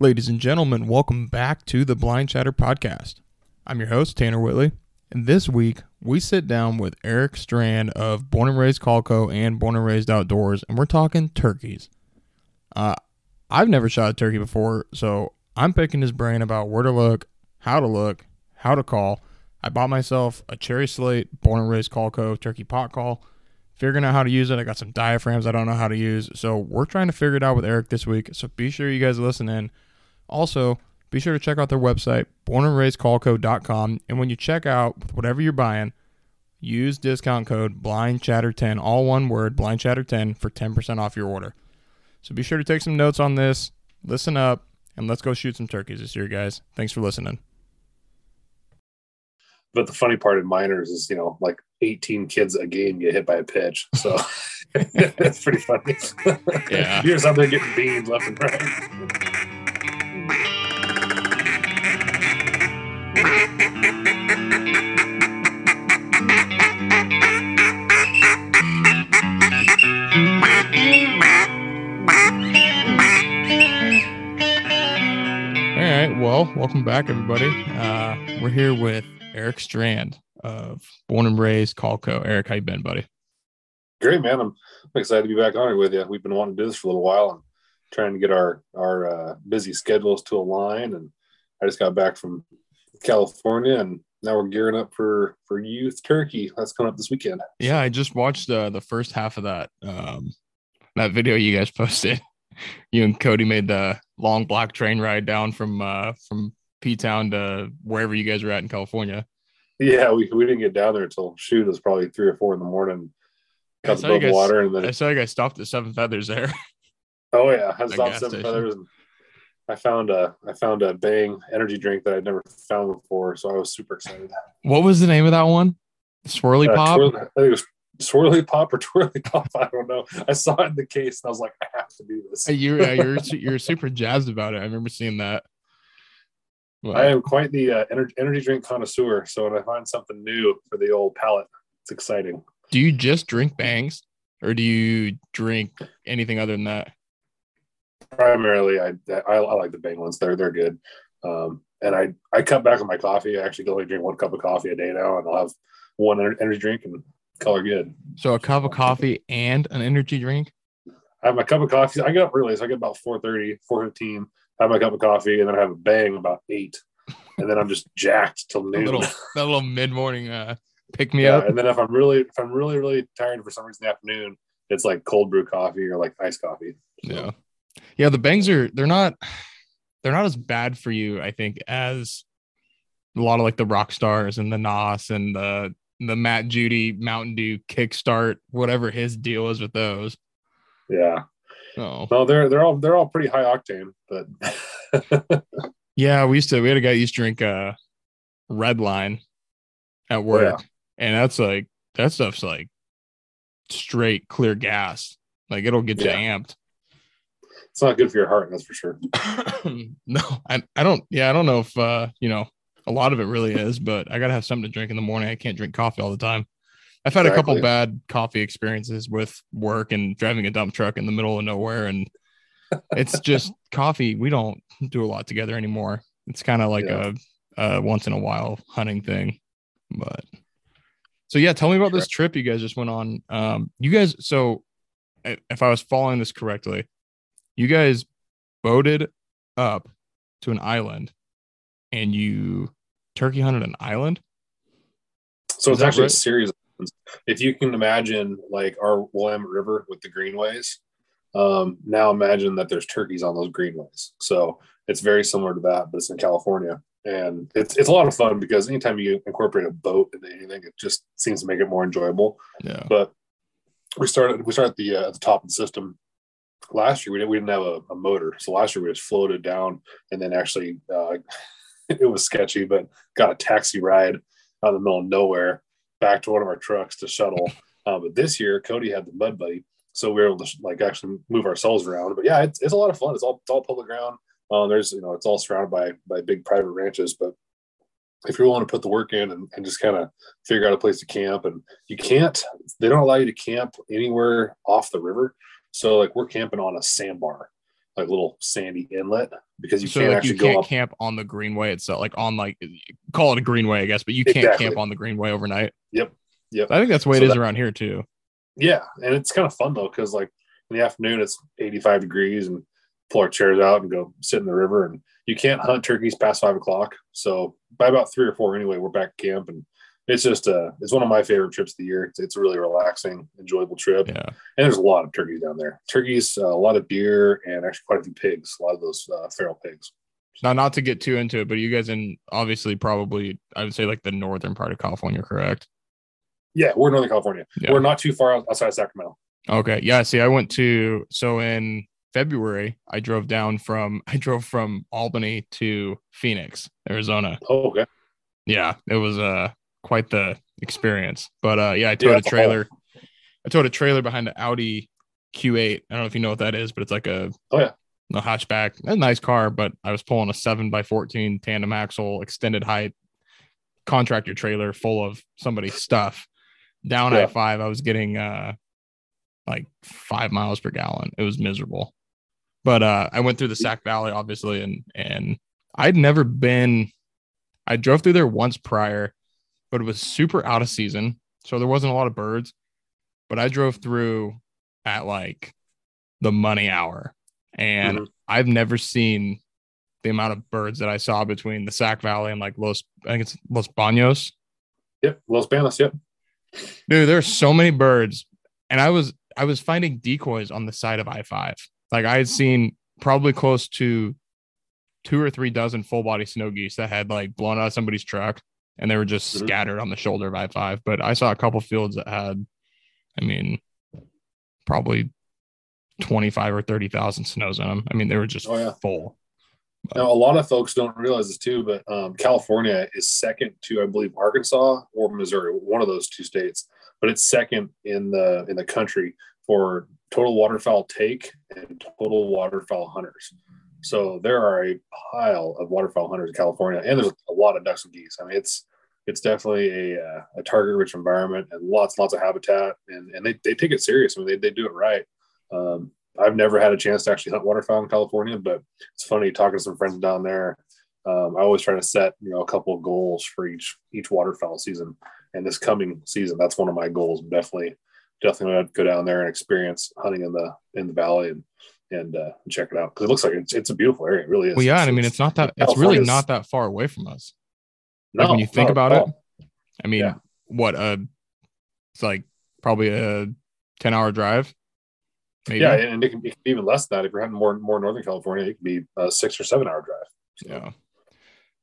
Ladies and gentlemen, welcome back to the Blind Chatter Podcast. I'm your host, Tanner Whitley, and this week we sit down with Eric Strand of Born and Raised Colco and Born and Raised Outdoors, and we're talking turkeys. Uh, I've never shot a turkey before, so I'm picking his brain about where to look, how to look, how to call. I bought myself a cherry slate, Born and Raised Colco turkey pot call figuring out how to use it. I got some diaphragms I don't know how to use. So we're trying to figure it out with Eric this week. So be sure you guys listen in. Also, be sure to check out their website, bornandraisedcolco.com. And when you check out whatever you're buying, use discount code BlindChatter10, all one word, BlindChatter10 for 10% off your order. So be sure to take some notes on this, listen up, and let's go shoot some turkeys this year, guys. Thanks for listening. But the funny part in minors is, you know, like 18 kids a game get hit by a pitch. So that's pretty funny. Yeah. You're out there getting beamed left and right. Well, welcome back, everybody. Uh, we're here with Eric Strand of Born and Raised Colco. Eric, how you been, buddy? Great, man. I'm excited to be back on here with you. We've been wanting to do this for a little while and trying to get our our uh, busy schedules to align. And I just got back from California, and now we're gearing up for for Youth Turkey. That's coming up this weekend. Yeah, I just watched uh, the first half of that um, that video you guys posted. You and Cody made the long black train ride down from uh, from P Town to wherever you guys were at in California. Yeah, we, we didn't get down there until shoot it was probably three or four in the morning. I Got saw the you guys- water, and then I saw you guys stopped at Seven Feathers there. Oh yeah, I stopped seven feathers and I found a I found a Bang energy drink that I'd never found before, so I was super excited. what was the name of that one? Swirly Uh, Pop. twirl- I think it was swirly pop or twirly pop. I don't know. I saw it in the case and I was like, I have to do this. You uh, you're you're super jazzed about it. I remember seeing that. I am quite the uh, energy, energy drink connoisseur, so when I find something new for the old palate, it's exciting. do you just drink bangs, or do you drink anything other than that? Primarily, I I, I like the Bang ones. They're they're good. Um, and I I cut back on my coffee. I actually only drink one cup of coffee a day now, and I'll have one energy drink and her good. So a cup of coffee and an energy drink. I have my cup of coffee. I get up early, so I get about 4.30, 4.15, have my cup of coffee, and then I have a bang about 8. And then I'm just jacked till noon. little that little mid morning uh, pick me yeah, up. and then if I'm really if I'm really, really tired for some reason in the afternoon, it's like cold brew coffee or like iced coffee. So, Yeah, yeah. The bangs are they're not they're not as bad for you, I think, as a lot of like the rock stars and the NOS and the the Matt Judy Mountain Dew Kickstart, whatever his deal is with those. Yeah. Oh, No, they're they're all they're all pretty high octane, but yeah. We used to we had a guy used to drink uh red line at work, yeah. and that's like that stuff's like straight clear gas. Like it'll get you amped. It's not good for your heart, that's for sure. no, I, I don't. Yeah, I don't know if uh, you know a lot of it really is, but I gotta have something to drink in the morning. I can't drink coffee all the time. I've had a couple bad coffee experiences with work and driving a dump truck in the middle of nowhere, and it's just coffee. We don't do a lot together anymore. It's kind of like Yeah. a, a once in a while hunting thing, but. So yeah, tell me about this trip you guys just went on. Um, you guys, so if I was following this correctly, you guys boated up to an island and you turkey hunted an island. So Is it's actually right? a series. If you can imagine like our Willamette River with the greenways, um, now imagine that there's turkeys on those greenways. So it's very similar to that, but it's in California. And it's, it's a lot of fun because anytime you incorporate a boat into anything, it just seems to make it more enjoyable. Yeah. But we started we started at the uh, at the top of the system. Last year we didn't we didn't have a, a motor, so last year we just floated down and then actually uh, it was sketchy, but got a taxi ride out of the middle of nowhere back to one of our trucks to shuttle. uh, but this year Cody had the mud buddy, so we were able to like actually move ourselves around. But yeah, it's, it's a lot of fun. It's all it's all public ground. Um, there's you know it's all surrounded by by big private ranches, but if you're willing to put the work in and, and just kind of figure out a place to camp and you can't they don't allow you to camp anywhere off the river so like we're camping on a sandbar like little sandy inlet because you so can't like actually you can't up. camp on the greenway itself, like on like call it a greenway, I guess, but you can't Exactly. camp on the greenway overnight. Yep. Yep. I think that's the way So it is that- around here too. Yeah, and it's kind of fun though because like in the afternoon it's 85 degrees and pull our chairs out and go sit in the river and you can't hunt turkeys past five o'clock. So by about three or four anyway, we're back camp and it's just uh it's one of my favorite trips of the year. It's, it's a really relaxing, enjoyable trip. Yeah. And there's a lot of turkeys down there. Turkeys, uh, a lot of deer, and actually quite a few pigs. A lot of those uh, feral pigs. Now, not to get too into it, but you guys in obviously probably I would say like the northern part of California, correct? Yeah, we're in Northern California. Yeah. We're not too far outside of Sacramento. Okay. Yeah. See, I went to so in February, I drove down from I drove from Albany to Phoenix, Arizona. Oh, okay. Yeah, it was uh quite the experience. But uh yeah, I towed Yeah, a trailer. I towed a trailer behind an Audi Q8. I don't know if you know what that is, but it's like a Oh, yeah. a hatchback, a nice car. But I was pulling a seven by fourteen tandem axle, extended height contractor trailer full of somebody's stuff. Down Yeah. I five, I was getting uh like five miles per gallon. It was miserable. But uh I went through the Sac Valley, obviously, and and I'd never been. I drove through there once prior, but it was super out of season, so there wasn't a lot of birds. But I drove through at like the money hour, and Mhm. I've never seen the amount of birds that I saw between the Sac Valley and like Los. I think it's Los Baños. Yep. Los Banos. Yep. Dude, there's so many birds, and I was I was finding decoys on the side of I five. Like I had seen probably close to two or three dozen full body snow geese that had like blown out of somebody's truck, and they were just Mhm. scattered on the shoulder of I five. But I saw a couple fields that had, I mean, probably twenty five or thirty thousand snows in them. I mean, they were just Oh, yeah. full. Now, a lot of folks don't realize this too, but um, California is second to, I believe, Arkansas or Missouri, one of those two states. But it's second in the in the country for total waterfowl take and total waterfowl hunters. So there are a pile of waterfowl hunters in California, and there's a lot of ducks and geese. I mean, it's it's definitely a uh, a target rich environment and lots lots of habitat, and and they, they take it serious. I mean, they they do it right. Um, I've never had a chance to actually hunt waterfowl in California, but it's funny talking to some friends down there. Um, I always try to set you know a couple of goals for each each waterfowl season, and this coming season, that's one of my goals. Definitely, definitely want to go down there and experience hunting in the in the valley and and uh, check it out because it looks like it's, it's a beautiful area. It really is. Well, yeah, and I mean, it's not that. It's really not that far away from us. No, like when you think about it. I mean, Yeah. what uh it's like probably a 10 hour drive. Maybe. Yeah, and it can, it can be even less than that if you're hunting more more northern California. It can be a six or seven hour drive. So,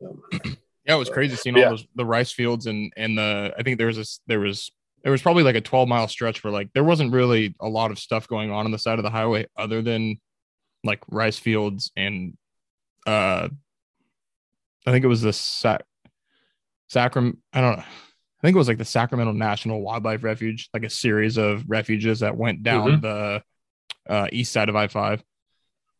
Yeah. um, Yeah, it was crazy seeing Yeah. all those the rice fields and and the I think there was this there was there was probably like a 12 mile stretch where like there wasn't really a lot of stuff going on on the side of the highway other than like rice fields and uh I think it was the Sac Sacram I don't know. I think it was like the Sacramento National Wildlife Refuge, like a series of refuges that went down the uh, east side of I five.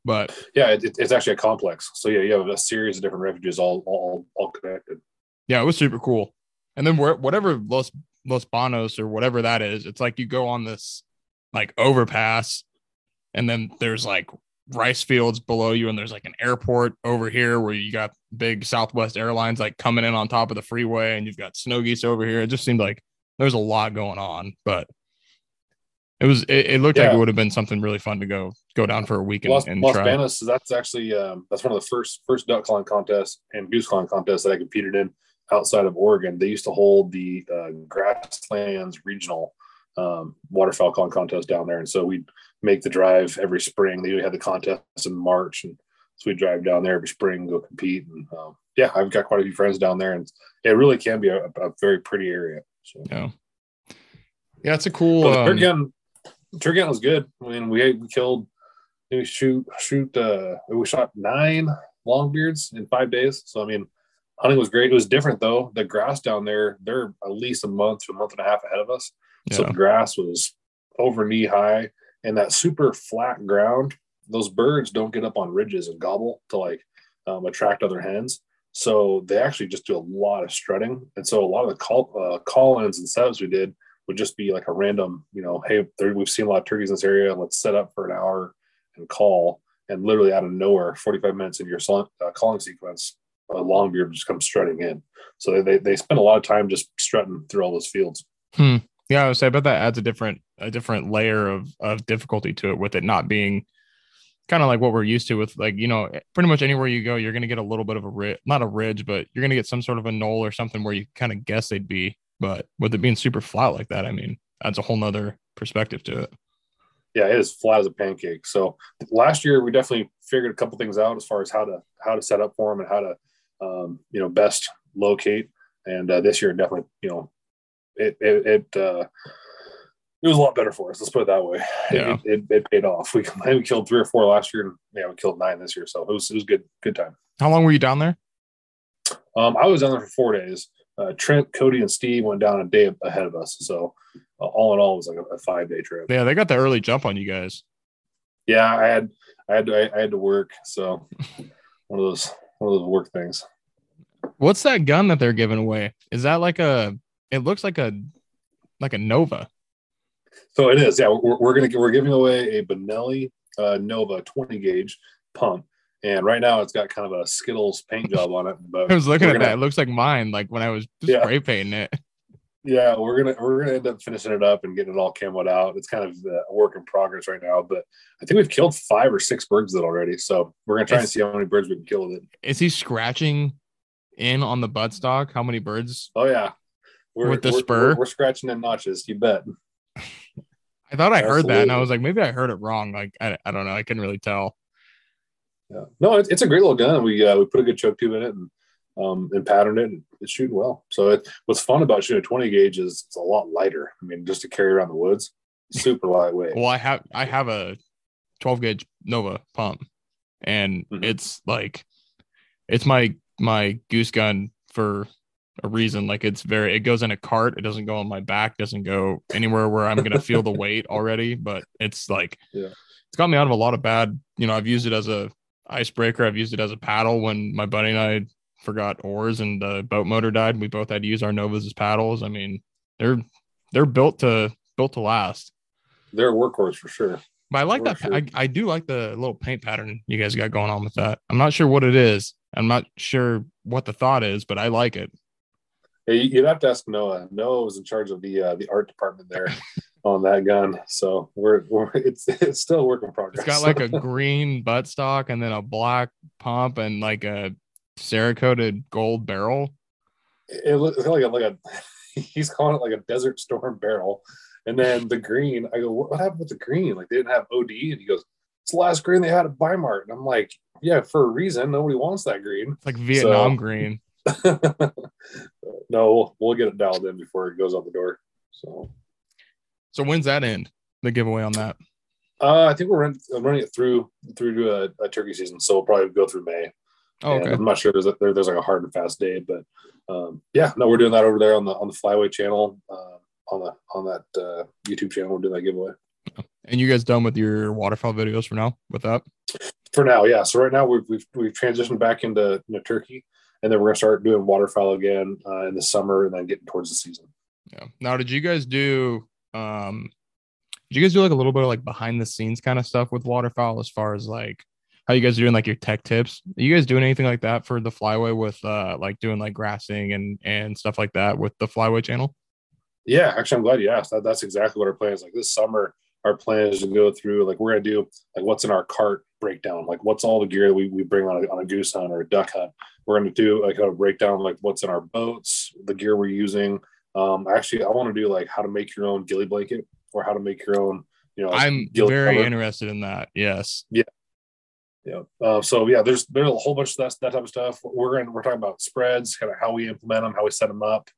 But yeah, it, it- it's actually a complex. So yeah, you have a series of different refuges all all all connected. yeah, it was super cool. And then where, whatever Los Los Banos or whatever that is, it's like you go on this like overpass, and then there's like rice fields below you, and there's like an airport over here where you got big Southwest Airlines like coming in on top of the freeway, and you've got snow geese over here. It just seemed like there's a lot going on, but it was it, it looked like it would have been something really fun to go go down for a week and, Los, and Los try. Banos, that's actually um, that's one of the first first duck calling contests and goose calling contests that I competed in outside of Oregon. They used to hold the uh, grasslands regional um, waterfowl calling contest down there, and so we'd make the drive every spring. They had the contest in March, and so we drive down there every spring and go compete. And um, yeah, I've got quite a few friends down there, and it really can be a, a very pretty area. So. Yeah, yeah, it's a cool. The um, turkey hunt, turkey hunt was good. I mean, we we killed, we shoot shoot. Uh, we shot nine longbeards in five days. So I mean, hunting was great. It was different though. The grass down there, they're at least a month to a month and a half ahead of us. So the grass was over knee high, and that super flat ground. Those birds don't get up on ridges and gobble to like um, attract other hens. So they actually just do a lot of strutting, and so a lot of the call uh, call-ins and setups we did would just be like a random, you know, hey, there, we've seen a lot of turkeys in this area. Let's set up for an hour and call. and literally out of nowhere, 45 minutes into your uh, calling sequence, a longbeard just comes strutting in. So they, they, they spend a lot of time just strutting through all those fields. Hmm. Yeah, I would say, but that adds a different a different layer of of difficulty to it with it not being kind of like what we're used to with like you know pretty much anywhere you go you're going to get a little bit of a ridge not a ridge but you're going to get some sort of a knoll or something where you kind of guess they'd be. But with it being super flat like that i mean adds a whole nother perspective to it. Yeah it is flat as a pancake. So last year we definitely figured a couple things out as far as how to how to set up for them and how to um, you know best locate. And uh, this year definitely you know it it, it uh it was a lot better for us. Let's put it that way. Yeah. It, it, it paid off. We, we killed three or four last year, and yeah, we killed nine this year. So it was it was good good time. how long were you down there Um, I was down there for four days. Uh, Trent, Cody, and Steve went down a day ahead of us. So uh, all in all, it was like a, a five day trip. yeah they got the early jump on you guys Yeah, I had I had to, I had to work. So one of those one of those work things. what's that gun that they're giving away is that like a it looks like a like a nova So it is. Yeah, we're, we're gonna we're giving away a Benelli uh, Nova 20 gauge pump, and right now it's got kind of a Skittles paint job on it. But i was looking at gonna- that it looks like mine like when i was Yeah. spray painting it Yeah, we're gonna we're gonna end up finishing it up and getting it all camoed out. It's kind of uh, a work in progress right now, but I think we've killed five or six birds with it already. So we're gonna try and see how many birds we can kill with it. is he scratching in on the buttstock how many birds Oh yeah, we're, With the we're- spur? we're, we're scratching the notches. You bet. i thought i heard that and i was like maybe i heard it wrong like i, I don't know i couldn't really tell Yeah. No, it's, it's a great little gun. We uh, we put a good choke tube in it and um, and patterned it. And it's shooting well. So it, what's fun about shooting a 20 gauge is it's a lot lighter. I mean, just to carry around the woods, super lightweight. well i have i have a 12 gauge nova pump and Mhm. it's like it's my my goose gun for a reason like it's very it goes in a cart it doesn't go on my back doesn't go anywhere where i'm gonna feel the weight already but it's like Yeah. it's got me out of a lot of bad you know i've used it as a icebreaker i've used it as a paddle when my buddy and i forgot oars and the boat motor died we both had to use our novas as paddles i mean they're they're built to built to last They're workhorse for sure. but I like that. sure. I, I do like the little paint pattern you guys got going on with that. I'm not sure what it is. I'm not sure what the thought is, but I like it. You'd have to ask Noah. Noah was in charge of the uh, the art department there on that gun. So we're, we're it's it's still a work in progress. It's got like a green buttstock and then a black pump and like a Cerakoted gold barrel. it looks like a, like a he's calling it like a desert storm barrel. And then the green, I go, what, happened with the green? Like they didn't have OD, and he goes, it's the last green they had at Weimar. And I'm like, yeah, for a reason. Nobody wants that green. It's like Vietnam So- green. no, we'll, we'll get it dialed in before it goes out the door. So So when's that end? The giveaway on that. uh, I think we're running, running it through through to a, a turkey season, so we'll probably go through May. Oh, okay. I'm not sure there's a, there, there's like a hard and fast date, but um, yeah, no, we're doing that over there on the on the Flyway channel, uh, on the on that uh, YouTube channel. We're doing that giveaway And you guys done with your waterfowl videos for now with that? for now. Yeah, so right now we've we've, we've transitioned back into you know, turkey, and then we're gonna start doing waterfowl again uh, in the summer, and then getting towards the season. Yeah. Now, did you guys do um did you guys do like a little bit of like behind the scenes kind of stuff with waterfowl as far as like how you guys are doing like your tech tips? Are you guys doing anything like that for the flyway with uh like doing like grassing and and stuff like that with the flyway channel? Yeah, actually, I'm glad you asked. That, that's exactly what our plan is. Like this summer, our plan is to go through like we're gonna do like what's in our cart breakdown, like what's all the gear that we, we bring on a, on a goose hunt or a duck hunt. We're gonna do like a breakdown like what's in our boats, the gear we're using. Um, actually, I want to do like how to make your own ghillie blanket or how to make your own. You know, I'm very cover. interested in that. Yes. Yeah. Uh, so yeah, there's there's a whole bunch of that, that type of stuff. We're in, we're talking about spreads, kind of how we implement them, how we set them up.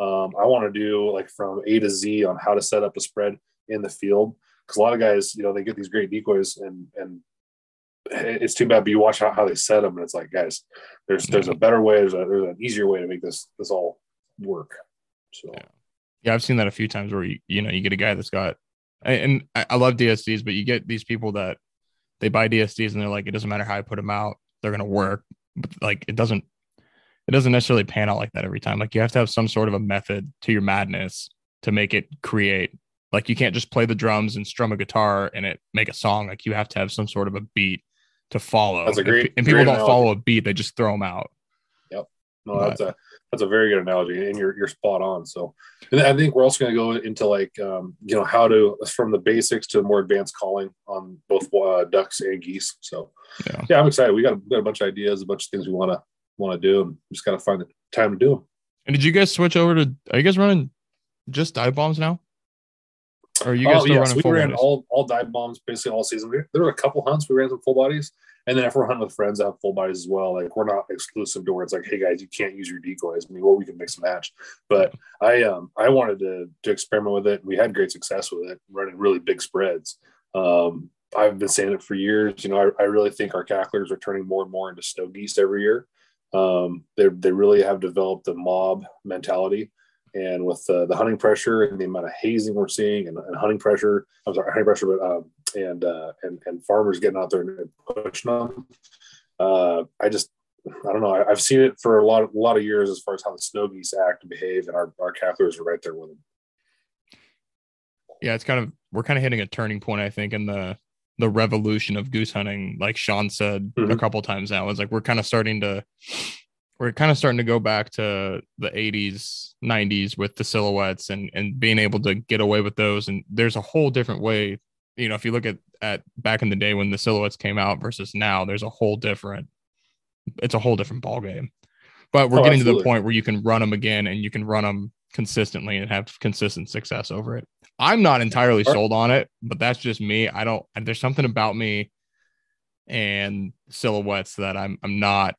Um, I want to do like from A to Z on how to set up a spread in the field because a lot of guys, you know, they get these great decoys and and it's too bad. But you watch how, how they set them, and it's like, guys, there's there's a mm-hmm. better way. There's a there's an easier way to make this this all work. So Yeah. Yeah, I've seen that a few times where you you know you get a guy that's got and I, I love DSDs, but you get these people that they buy DSDs and they're like, it doesn't matter how I put them out, they're gonna mm-hmm. work. But like it doesn't it doesn't necessarily pan out like that every time. Like you have to have some sort of a method to your madness to make it create. Like you can't just play the drums and strum a guitar and it make a song. Like you have to have some sort of a beat to follow. That's a great- and, people great don't analogy. follow a beat; they just throw them out. Yep. No, that's a that's a very good analogy, and you're you're spot on. So, and I think we're also going to go into like um, you know how to from the basics to more advanced calling on both uh, ducks and geese. So, Yeah. yeah, I'm excited. We got, we got a bunch of ideas, a bunch of things we want to want to do, and just got to find the time to do them. And did you guys switch over to? Are you guys running just dive bombs now? Or are you guys Oh, still yes, running we full ran bodies? all all dive bombs basically all season. We- There were a couple hunts we ran some full bodies, and then if we're hunting with friends I have full bodies as well, like we're not exclusive to where it's like, hey guys, you can't use your decoys. I mean, well, we can mix and match. But I um I wanted to to experiment with it. We had great success with it, running really big spreads. Um, I've been saying it for years. You know, I, I really think our cacklers are turning more and more into snow geese every year. Um, they they really have developed a mob mentality and with uh, the hunting pressure and the amount of hazing we're seeing and, and hunting pressure, I'm sorry, hunting pressure, but um, and uh, and and farmers getting out there and pushing them. Uh, I just I don't know. I, I've seen it for a lot of, a lot of years as far as how the snow geese act and behave, and our our cacklers are right there with them. yeah, it's kind of we're kind of hitting a turning point, I think, in the the revolution of goose hunting. Like Sean said a Mhm. couple times now, it's like we're kind of starting to we're kind of starting to go back to the 80s, 90s with the silhouettes and and being able to get away with those. And there's a whole different way. You know, if you look at at back in the day when the silhouettes came out versus now, there's a whole different. It's a whole different ball game. But we're Oh, getting to the point where you can run them again and you can run them consistently and have consistent success over it. I'm not entirely sold on it, but that's just me. I don't. There's something about me and silhouettes that I'm. I'm not.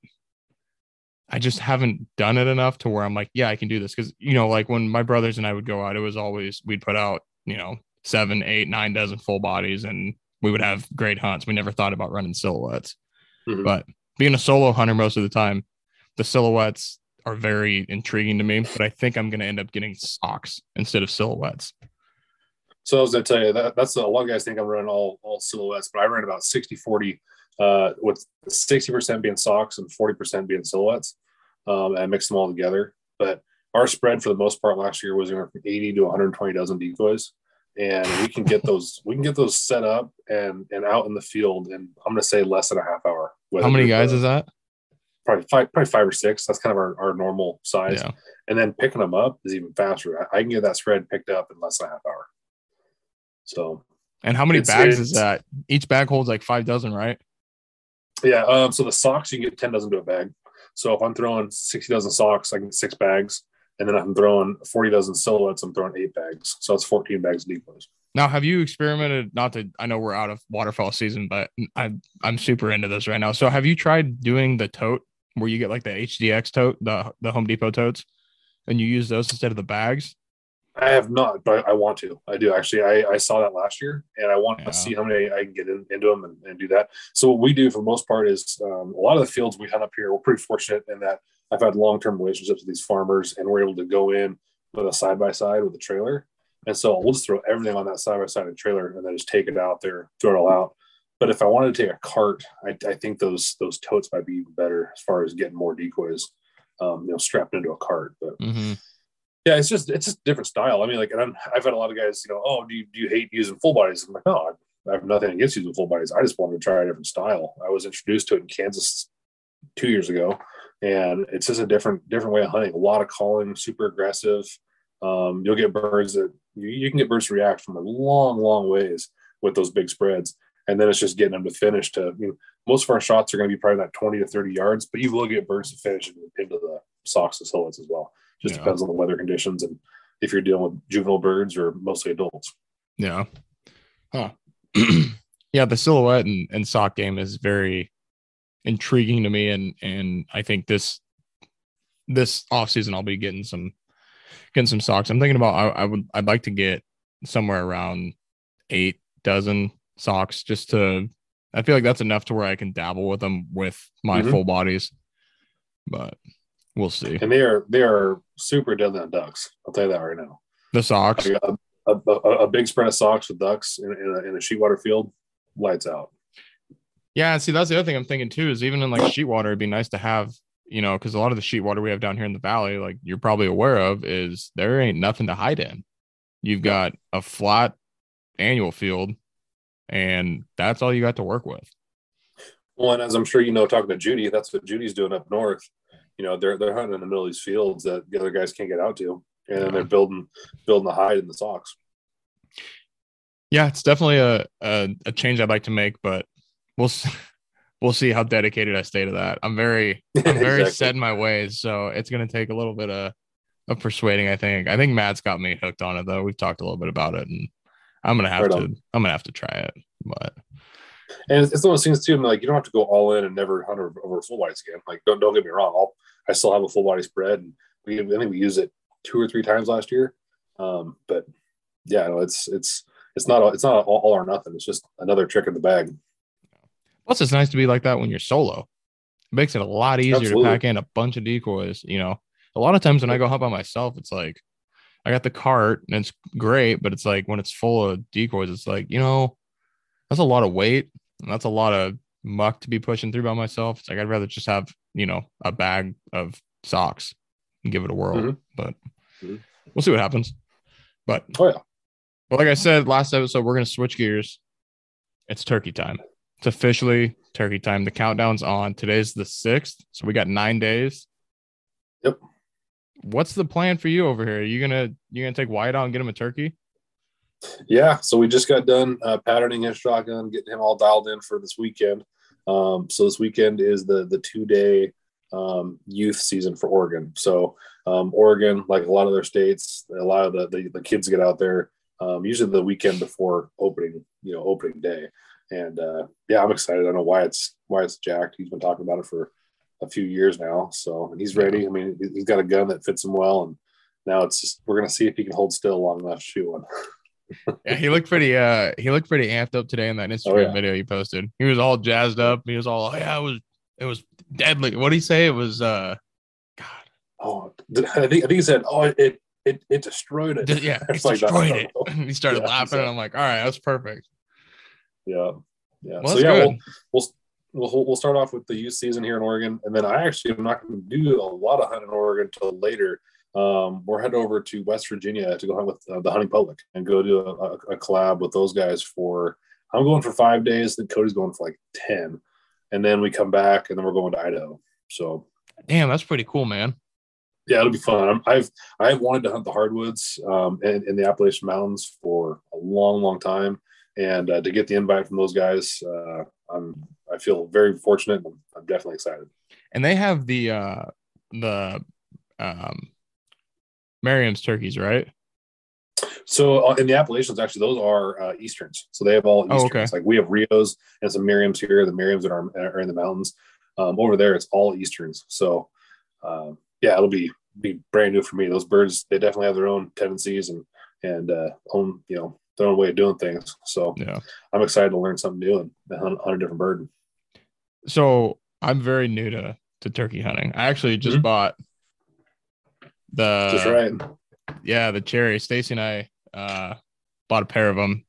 I just haven't done it enough to where I'm like, yeah, I can do this. Because you know, like when my brothers and I would go out, it was always we'd put out, you know, seven, eight, nine dozen full bodies, and we would have great hunts. We never thought about running silhouettes, Mhm. but being a solo hunter most of the time, the silhouettes are very intriguing to me. But I think I'm going to end up getting socks instead of silhouettes. So I was gonna tell you that that's a lot of guys think I'm running all all silhouettes, but I ran about 60 40 uh, with 60% being socks and 40% being silhouettes. Um, and I mixed them all together. But our spread for the most part last year was from 80 to 120 dozen decoys. And we can get those, we can get those set up and and out in the field in I'm gonna say less than a half hour. How many guys is that? probably five, probably five or six. That's kind of our, our normal size. Yeah. And then picking them up is even faster. I, I can get that spread picked up in less than a half hour. So And how many bags is that? Each bag holds like five dozen, right? Yeah, um, so the socks you can get ten dozen to a bag. So if I'm throwing sixty dozen socks, I can get six bags, and then I'm throwing forty dozen silhouettes, I'm throwing eight bags. So it's fourteen bags decoys. Now, have you experimented? Not to, I know we're out of waterfowl season, but I'm I'm super into this right now. So, have you tried doing the tote where you get like the HDX tote, the the Home Depot totes, and you use those instead of the bags? I have not, but I want to. I do actually. I, I saw that last year, and I want Yeah. to see how many I can get in, into them and, and do that. So what we do for the most part is um, a lot of the fields we hunt up here. We're pretty fortunate in that I've had long term relationships with these farmers, and we're able to go in with a side by side with a trailer, and so we'll just throw everything on that side by side of trailer, and then just take it out there, throw it all out. But if I wanted to take a cart, I, I think those those totes might be even better as far as getting more decoys, um, you know, strapped into a cart. But Mm-hmm. Yeah, it's just it's just a different style. I mean, like, and I'm, I've had a lot of guys, you know, oh, do you, do you hate using full bodies? I'm like, no, I, I have nothing against using full bodies. I just wanted to try a different style. I was introduced to it in Kansas two years ago, and it's just a different different way of hunting. A lot of calling, super aggressive. Um, you'll get birds that you, you can get birds to react from a long, long ways with those big spreads, and then it's just getting them to finish. To you know, most of our shots are going to be probably that 20 to 30 yards, but you will get birds to finish into, into the socks and silhouettes as well. Just Yeah. depends on the weather conditions and if you're dealing with juvenile birds or mostly adults. Yeah. Huh. yeah, the silhouette and, and sock game is very intriguing to me. And and I think this this off season I'll be getting some getting some socks. I'm thinking about I, I would I'd like to get somewhere around eight dozen socks just to I feel like that's enough to where I can dabble with them with my Mhm. full bodies. But we'll see. And they are they are super deadly on ducks. I'll tell you that right now. The socks. Got a, a, a, big spread of socks with ducks in, in, a, in a sheetwater field, lights out. Yeah, see, that's the other thing I'm thinking too is even in like sheet water, it'd be nice to have, you know, because a lot of the sheet water we have down here in the valley, like you're probably aware of, is there ain't nothing to hide in. You've got a flat annual field, and that's all you got to work with. Well, and as I'm sure you know, talking to Judy, that's what Judy's doing up north. You know, they're they're hunting in the middle of these fields that the other guys can't get out to, and Yeah. they're building building the hide in the socks. Yeah, it's definitely a, a a change I'd like to make, but we'll we'll see how dedicated I stay to that. I'm very I'm very Exactly. set in my ways, so it's gonna take a little bit of of persuading. I think. I think Matt's got me hooked on it though. We've talked a little bit about it, and I'm gonna have Right to on. I'm gonna have to try it. But And it's, it's one of those things too. Like you don't have to go all in and never hunt over, over full bodies again. Like don't don't get me wrong. I'll, I still have a full body spread, and we I think we used it two or three times last year. Um, but yeah, no, it's it's it's not it's not all, all or nothing. It's just another trick in the bag. plus, it's nice to be like that when you're solo. It makes it a lot easier Absolutely. to pack in a bunch of decoys. You know, a lot of times when I go hunt by myself, it's like I got the cart and it's great, but it's like when it's full of decoys, it's like you know that's a lot of weight and that's a lot of muck to be pushing through by myself. It's like I'd rather just have you know a bag of socks and give it a whirl. Mhm. But Mhm. we'll see what happens. But Oh yeah, well, like I said last episode, we're gonna switch gears. It's turkey time. It's officially turkey time. The countdown's on. Today's the sixth, so we got nine days. Yep. What's the plan for you over here? Are you gonna you gonna take Wyatt out and get him a turkey? yeah. So we just got done uh, patterning his shotgun, getting him all dialed in for this weekend. Um, so this weekend is the the two day um, youth season for Oregon. So um, Oregon, like a lot of their states, a lot of the the, the kids get out there um, usually the weekend before opening, you know, opening day. And uh, yeah, I'm excited. I know Wyatt's why it's jacked. He's been talking about it for a few years now, so and he's ready. I mean, he- he's got a gun that fits him well, and now it's just we're gonna see if he can hold still long enough to shoot one. Yeah, he looked pretty uh he looked pretty amped up today in that Instagram Oh, yeah. video he posted. He was all jazzed up. He was all, oh, yeah, it was it was deadly. What did he say? It was uh God. Oh, I think I think he said, "Oh, it it it destroyed it." Yeah, It's like that. destroyed it. he started Yeah, laughing, and I'm like, all right, that's perfect. Yeah, yeah. Well, so yeah, we'll, we'll we'll we'll start off with the youth season here in Oregon, and then I actually am not going to do a lot of hunting in Oregon until later. Um, we're heading over to West Virginia to go hunt with uh, the hunting public and go do a, a, a collab with those guys for. I'm going for five days. Then Cody's going for like ten, and then we come back, and then we're going to Idaho. So Damn, that's pretty cool, man. yeah, it'll be fun. I'm, I've I've wanted to hunt the hardwoods um, in, in the Appalachian Mountains for a long, long time, and uh, to get the invite from those guys, uh, I'm I feel very fortunate. and I'm definitely excited. And they have the uh the um Merriam's turkeys, right? So uh, in the Appalachians, actually, those are uh, Easterns. So they have all Oh, Easterns. okay. Like we have Rios and some Merriams here. The Merriams that are, are in the mountains. Um, over there, it's all Easterns. So um, yeah, it'll be be brand new for me. Those birds, they definitely have their own tendencies and and uh, own you know their own way of doing things. So Yeah. I'm excited to learn something new and hunt, hunt a different bird. So I'm very new to to turkey hunting. I actually just Mhm. bought the Just right. yeah, the cherry. Stacy and I uh bought a pair of them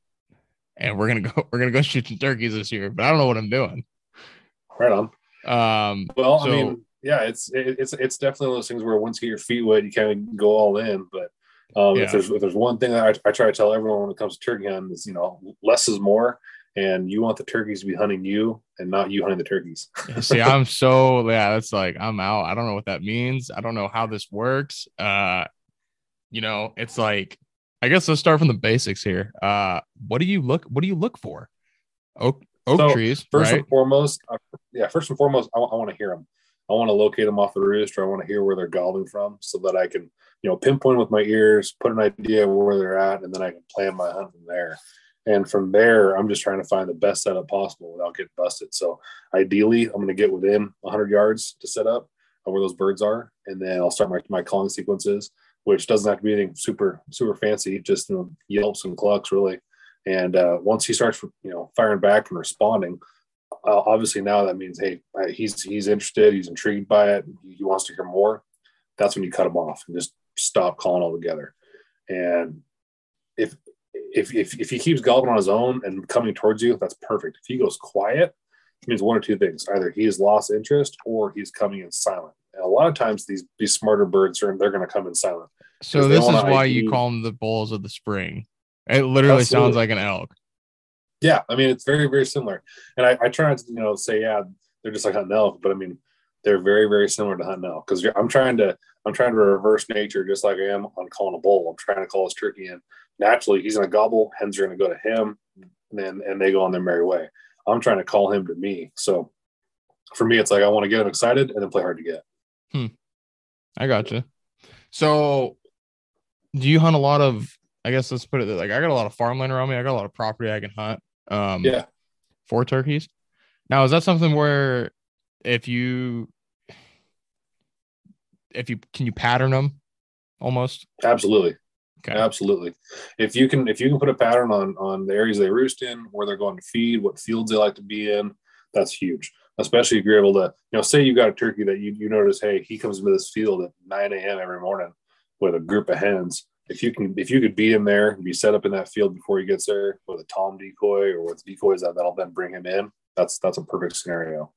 and we're gonna go we're gonna go shoot some turkeys this year, but I don't know what I'm doing. Right on. Um Well, So- I mean, yeah, it's it, it's it's definitely one of those things where once you get your feet wet, you kind of go all in. But um, Yeah. if there's if there's one thing that I, I try to tell everyone when it comes to turkey hunting is you know less is more, and you want the turkeys to be hunting you and not you hunting the turkeys. see I'm so yeah, that's like I'm out. I don't know what that means. I don't know how this works. Uh you know, it's like I guess let's start from the basics here. Uh what do you look what do you look for? Oak oak So, trees, First right? and foremost, uh, yeah, first and foremost, I, want to hear them. I want to locate them off the roost, or I want to hear where they're gobbling from, so that I can, you know, pinpoint with my ears, put an idea of where they're at, and then I can plan my hunt from there. And from there, I'm just trying to find the best setup possible without getting busted. So ideally, I'm going to get within 100 yards to set up where those birds are, and then I'll start my, my calling sequences, which doesn't have to be anything super super fancy, just you know, yelps and clucks really. And uh, once he starts, you know, firing back and responding, uh, obviously now that means hey he's he's interested he's intrigued by it he wants to hear more that's when you cut him off and just stop calling altogether and if if if, if he keeps gobbling on his own and coming towards you that's perfect if he goes quiet it means one or two things either he has lost interest or he's coming in silent and a lot of times these these smarter birds are they're going to come in silent So this is why ID you call them the bulls of the spring. It literally Absolutely. sounds like an elk. Yeah, I mean it's very very similar, and I, I try not to you know say yeah they're just like hunting elk, but I mean they're very very similar to hunting elk because I'm trying to I'm trying to reverse nature just like I am on calling a bull. I'm trying to call his turkey in naturally. He's gonna gobble. Hens are gonna go to him, and then and they go on their merry way. I'm trying to call him to me. So for me, it's like I want to get him excited and then play hard to get. Hmm. I gotcha. So do you hunt a lot of I guess let's put it like I got a lot of farmland around me. I got a lot of property I can hunt. Um Yeah. for turkeys. Now is that something where if you if you can you pattern them almost? Absolutely. Okay. Absolutely. If you can if you can put a pattern on on the areas they roost in, where they're going to feed, what fields they like to be in, that's huge. Especially if you're able to, you know, say you got a turkey that you, you notice, hey, he comes into this field at 9 a.m. every morning with a group of hens. If you can if you could beat him there and be set up in that field before he gets there with a tom decoy or with decoys that, that'll then bring him in, that's that's a perfect scenario.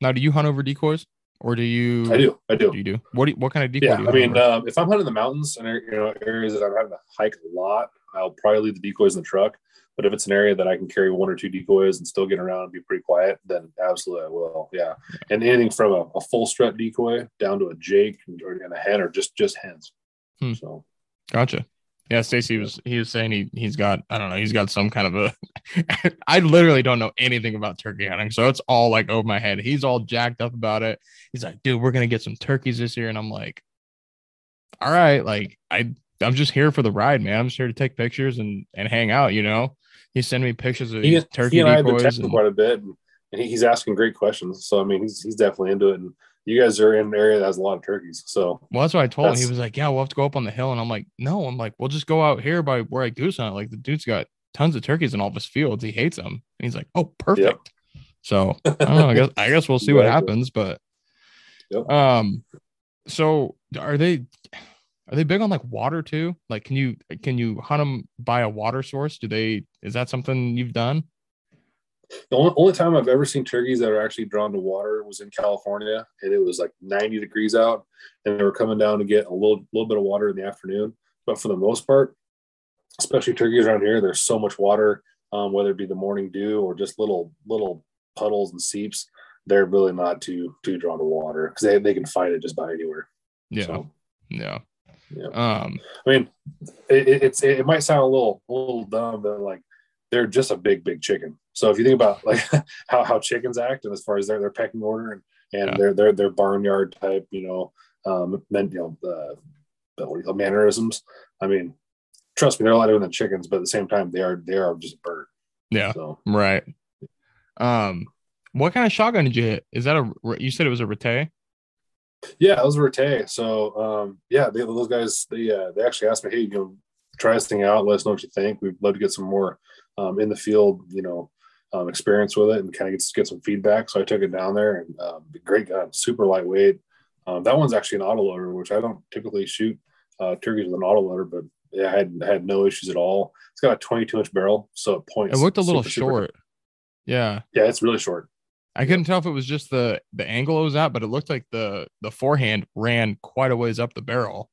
Now do you hunt over decoys? Or do you I do. I do. do you do? What do you, what kind of decoy Yeah, do you I mean, um, if I'm hunting the mountains and you know areas that I'm having to hike a lot, I'll probably leave the decoys in the truck. But if it's an area that I can carry one or two decoys and still get around and be pretty quiet, then absolutely I will. Yeah, and anything from a, a full strut decoy down to a Jake or and a hen or just just hens. Hmm. So Gotcha. Yeah, Stacy was he was saying he he's got I don't know he's got some kind of a I literally don't know anything about turkey hunting, so it's all like over my head. He's all jacked up about it. He's like, dude, we're gonna get some turkeys this year, and I'm like, all right, like I I'm just here for the ride, man. I'm just here to take pictures and and hang out, you know. He's sending me pictures of he, these he turkey and I have been texting and- quite a bit, and, and he, he's asking great questions. So I mean, he's he's definitely into it. And you guys are in an area that has a lot of turkeys, so Well, that's what I told him. He was like, "Yeah, we'll have to go up on the hill," and I'm like, "No." I'm like, "We'll just go out here by where I goose hunt." Like the dude's got tons of turkeys in all of his fields. He hates them, and he's like, "Oh, perfect." So I don't know. I guess I guess we'll see what happens. But Yep. um, so are they are they big on like water too? Like, can you can you hunt them by a water source? Do they? Is that something you've done? The only, only time I've ever seen turkeys that are actually drawn to water was in California, and it was like 90 degrees out, and they were coming down to get a little little bit of water in the afternoon. But for the most part, especially turkeys around here, there's so much water, um, whether it be the morning dew or just little little puddles and seeps. They're really not too too drawn to water because they, they can find it just about anywhere. Yeah, So, yeah. Yeah. Um, I mean, it, it- it's it might sound a little a little dumb, but like they're just a big big chicken. So if you think about like how, how chickens act, and as far as their their pecking order and and Yeah. their their their barnyard type, you know, um, men, you know, uh, the what do you call mannerisms. I mean, trust me, they're a lot different than chickens, but at the same time, they are they are just a bird. yeah. So Right. Um, what kind of shotgun did you hit? Is that a? You said it was a Retay. yeah, those were Tay. So um, yeah, they, those guys they uh, they actually asked me, hey, you know, try this thing out. Let us know what you think. We'd love to get some more um, in the field, you know, um, experience with it and kind of get get some feedback. So I took it down there and um, great gun, super lightweight. Um, that one's actually an autoloader, which I don't typically shoot uh, turkeys with an autoloader, but yeah, I had had no issues at all. It's got a 22 inch barrel, so it points. It looked a little super, super- short. Yeah, Yeah, it's really short. I couldn't tell if it was just the the angle it was at, but it looked like the the forend ran quite a ways up the barrel.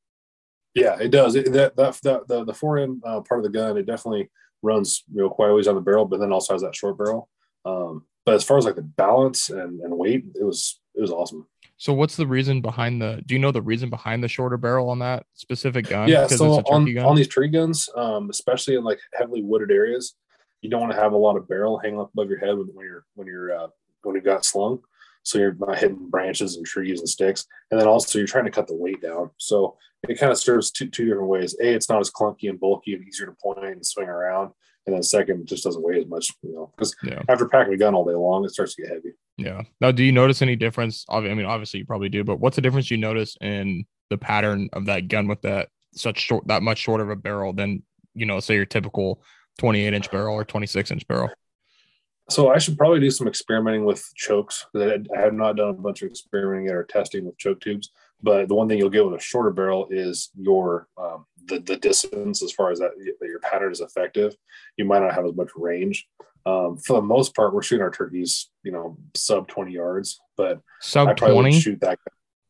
Yeah, it does. It, that, that that the the forend uh, part of the gun, it definitely runs you know quite a ways on the barrel, but then also has that short barrel. Um, but as far as like the balance and, and weight, it was it was awesome. So what's the reason behind the? Do you know the reason behind the shorter barrel on that specific gun? yeah, so it's a on, gun? on these tree guns, um, especially in like heavily wooded areas, you don't want to have a lot of barrel hanging up above your head when, when you're when you're uh, when you've got slung. So you're not hitting branches and trees and sticks, and then also you're trying to cut the weight down. So it kind of serves two two different ways. A, it's not as clunky and bulky and easier to point and swing around. And then second, it just doesn't weigh as much, you know, because Yeah. after packing a gun all day long, it starts to get heavy. Yeah. Now, do you notice any difference? I mean, obviously you probably do, but what's the difference you notice in the pattern of that gun with that such short, that much shorter of a barrel than you know, say your typical 28 inch barrel or 26 inch barrel? So I should probably do some experimenting with chokes. I I have not done a bunch of experimenting or testing with choke tubes. But the one thing you'll get with a shorter barrel is your um, the the distance as far as that, that your pattern is effective. You might not have as much range. Um, for the most part, we're shooting our turkeys, you know, sub twenty yards. But I Sub probably 20? would shoot that.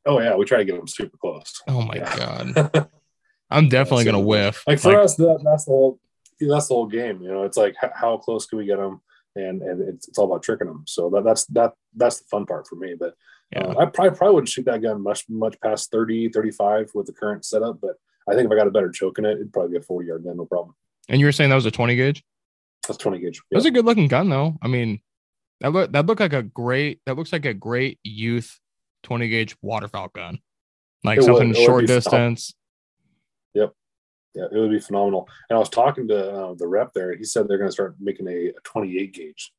Oh yeah, we try to get them super close. Oh my Yeah. God. I'm definitely going to whiff. like for us, that, that's the whole that's the whole game. You know, it's like how close can we get them, and and it's, it's all about tricking them. So that, that's that that's the fun part for me. But Yeah. uh, I probably probably wouldn't shoot that gun much much past 30, 35 with the current setup. But I think if I got a better choke in it, it'd probably be a forty yard gun, no problem. And you were saying that was a 20 gauge? That's twenty gauge. That was a good looking gun though. I mean, that look that looked like a great that looks like a great youth 20 gauge waterfowl gun. Like It something would short distance. Yeah, it would be phenomenal. And I was talking to uh, the rep there. He said they're going to start making a, a 28 gauge,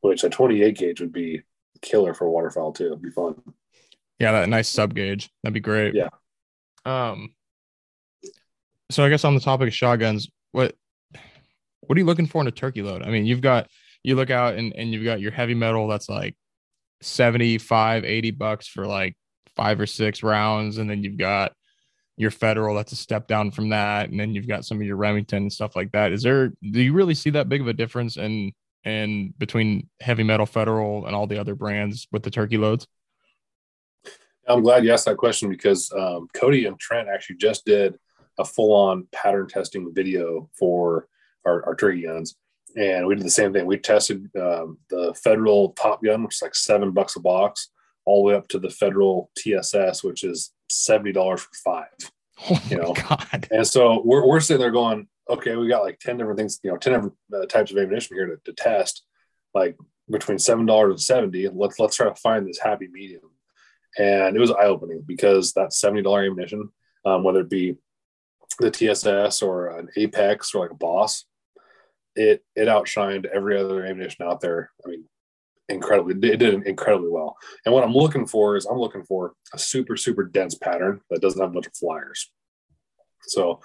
which a 28 gauge would be killer for waterfowl too. It'd be fun. Yeah, that nice sub gauge. That'd be great. Yeah. Um so I guess on the topic of shotguns, what what are you looking for in a turkey load? I mean, you've got you look out and, and you've got your heavy metal that's like 75, 80 bucks for like five or six rounds, and then you've got your federal that's a step down from that, and then you've got some of your Remington and stuff like that. Is there do you really see that big of a difference in in between heavy metal federal and all the other brands with the turkey loads? I'm glad you asked that question because um, Cody and Trent actually just did a full on pattern testing video for our, our turkey guns. And we did the same thing. We tested um, the federal top gun, which is like seven bucks a box, all the way up to the federal TSS, which is $70 for five. Oh You know. And so we're, we're sitting there going, okay, we got like 10 different things, you know, 10 different uh, types of ammunition here to, to test, like between $7 and 70. Let's, let's try to find this happy medium. And it was eye opening because that $70 ammunition, um, whether it be the TSS or an Apex or like a Boss, it, it outshined every other ammunition out there. I mean, incredibly, it did incredibly well. And what I'm looking for is I'm looking for a super, super dense pattern that doesn't have a bunch of flyers. So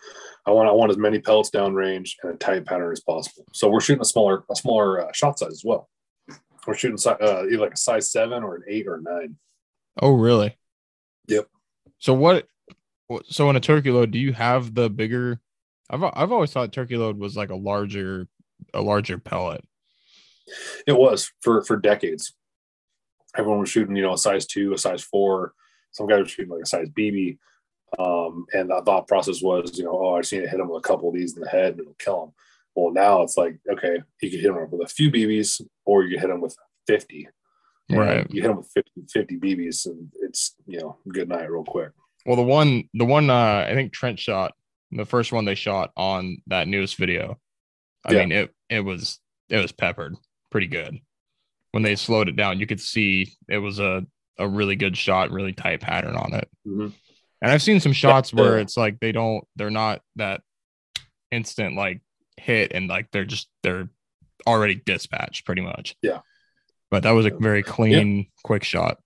I want I want as many pellets downrange and a tight pattern as possible. So we're shooting a smaller a smaller uh, shot size as well. We're shooting uh, either like a size seven or an eight or a nine. Oh, really? Yep. So what? what- So in a turkey load, do you have the bigger? I've I've always thought turkey load was like a larger a larger pellet. It was for for decades. Everyone was shooting, you know, a size two, a size four. Some guys were shooting like a size BB. Um, and the thought process was, you know, oh, I just need to hit him with a couple of these in the head and it'll kill him. Well, now it's like, okay, you can hit him with a few BBs or you can hit him with 50. Right. You hit him with 50, 50 BBs and it's, you know, good night real quick. Well, the one the one uh, I think Trent shot the first one they shot on that news video. I Yeah. mean it it was it was peppered pretty good. When they slowed it down, you could see it was a a really good shot, really tight pattern on it. Mhm. And I've seen some shots where it's like they don't, they're not that instant like hit and like they're just, they're already dispatched pretty much. Yeah. But that was a very clean, quick shot.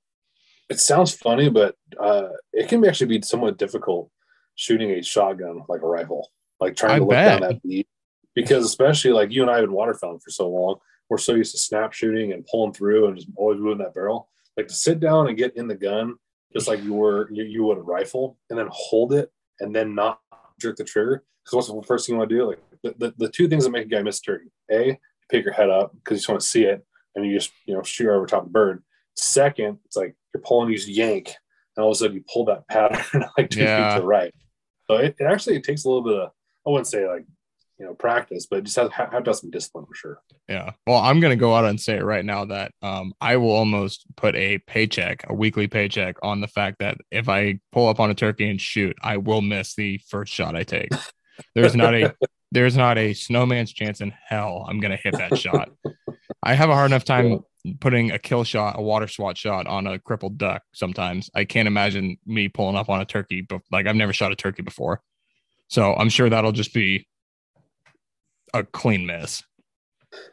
It sounds funny, but uh, it can actually be somewhat difficult shooting a shotgun like a rifle, like trying I to look bet. down that beat. Because especially like you and I have been waterfowling for so long, we're so used to snap shooting and pulling through and just always moving that barrel. Like to sit down and get in the gun just like you were you, you would a rifle, and then hold it and then not jerk the trigger. Because what's the first thing you want to do? Like the, the, the two things that make a guy miss a turkey: a, you pick your head up because you just want to see it, and you just you know shoot over top of the bird. Second, it's like you're pulling, you just yank, and all of a sudden you pull that pattern like two Yeah. feet to the right. So it, it actually it takes a little bit of I wouldn't say like you know practice, but just have, have to have some discipline for sure. Yeah. Well, I'm gonna go out and say it right now that um I will almost put a paycheck, a weekly paycheck, on the fact that if I pull up on a turkey and shoot, I will miss the first shot I take. There's not a there's not a snowman's chance in hell I'm gonna hit that shot. I have a hard enough time putting a kill shot, a water swat shot on a crippled duck sometimes. I can't imagine me pulling up on a turkey, but like I've never shot a turkey before. So I'm sure that'll just be a clean miss.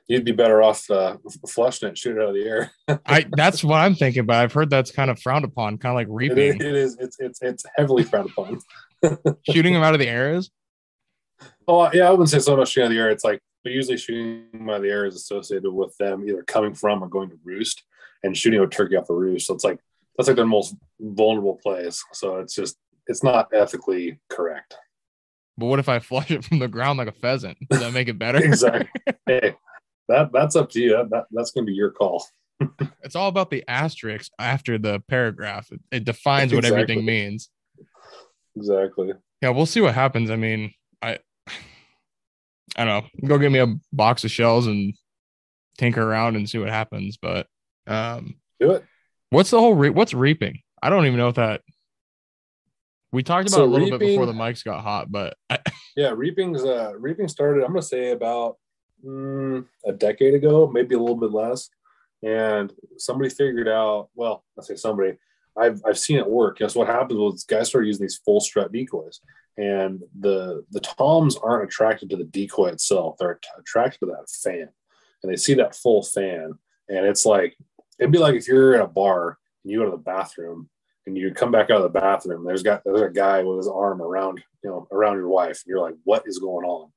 You'd be better off uh, flushing it, shoot it out of the air. I that's what I'm thinking, but I've heard that's kind of frowned upon, kind of like reaping. it is it's it's it's heavily frowned upon. Shooting them out of the air is Oh yeah, I wouldn't say so much shooting out of the air. It's like but usually shooting them out of the air is associated with them either coming from or going to roost and shooting a turkey off the roost. So it's like that's like their most vulnerable place. So it's just it's not ethically correct. But what if I flush it from the ground like a pheasant? Does that make it better? Exactly. hey, that that's up to you. That, that that's gonna be your call. It's all about the asterisk after the paragraph. It, it defines what everything means. Exactly. Yeah, we'll see what happens. I mean, I I don't know. Go get me a box of shells and tinker around and see what happens. But um, Do it. what's the whole re- what's reaping? I don't even know if that. We talked about So it a little bit before the mics got hot, but I, Yeah, reaping's uh reaping started, I'm gonna say about mm, a decade ago, maybe a little bit less. And somebody figured out, well, I say somebody, I've I've seen it work. So what happens? Was guys started using these full strut decoys, and the the toms aren't attracted to the decoy itself; they're att- attracted to that fan, and they see that full fan, and it's like it'd be like if you're in a bar and you go to the bathroom and you come back out of the bathroom, there's got there's a guy with his arm around you know around your wife, and you're like, what is going on?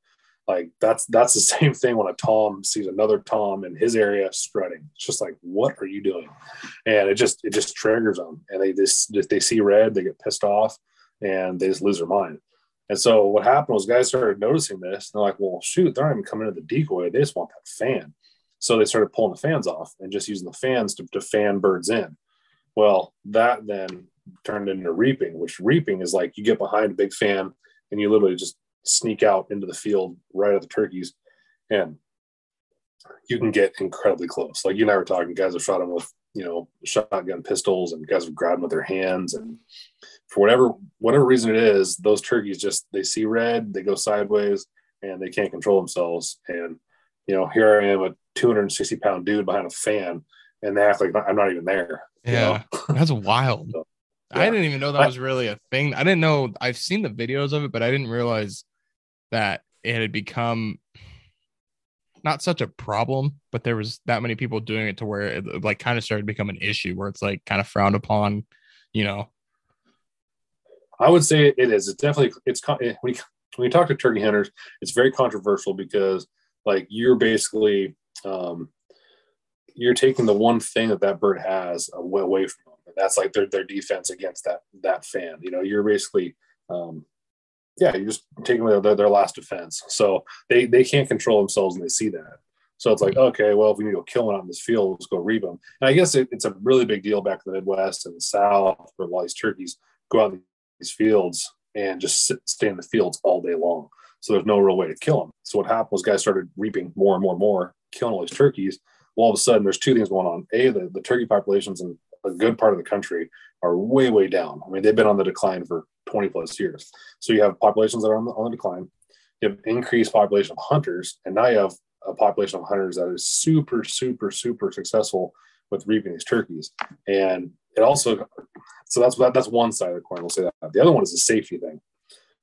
Like that's that's the same thing when a tom sees another tom in his area strutting. It's just like, what are you doing? And it just it just triggers them, and they just they see red, they get pissed off, and they just lose their mind. And so what happened was guys started noticing this. They're like, well, shoot, they're not even coming to the decoy. They just want that fan. So they started pulling the fans off and just using the fans to, to fan birds in. Well, that then turned into reaping, which reaping is like you get behind a big fan and you literally just sneak out into the field right at the turkeys and you can get incredibly close. Like you and I were talking, guys have shot them with, you know, shotgun pistols and guys have grabbed them with their hands. And for whatever, whatever reason it is, those turkeys just, they see red, they go sideways and they can't control themselves. And, you know, here I am, a 260 pound dude behind a fan and they act like I'm not even there. you know? yeah, that's wild. So, I didn't even know that was really a thing. I didn't know. I've seen the videos of it, but I didn't realize that it had become not such a problem, but there was that many people doing it to where it like kind of started to become an issue where it's like kind of frowned upon, you know. I would say it is. It's definitely it's when you, when you talk to turkey hunters, it's very controversial because like you're basically um, you're taking the one thing that that bird has away, from them, and that's like their their defense against that that fan. You know, you're basically um, yeah, you're just taking their, their last defense. So they they can't control themselves and they see that. So it's like, okay, well, if we need to go kill one out in this field, let's go reap them. And I guess it, it's a really big deal back in the Midwest and the South where a lot of these turkeys go out these fields and just sit, stay in the fields all day long. So there's no real way to kill them. So what happened was guys started reaping more and more and more, killing all these turkeys. All of a sudden, there's two things going on. A, the, the turkey populations in a good part of the country are way, way down. I mean, they've been on the decline for 20 plus years. So you have populations that are on the, on the decline. You have increased population of hunters, and now you have a population of hunters that is super, super, super successful with reaping these turkeys. And it also, so that's that, that's one side of the coin. We'll say that. The other one is a safety thing.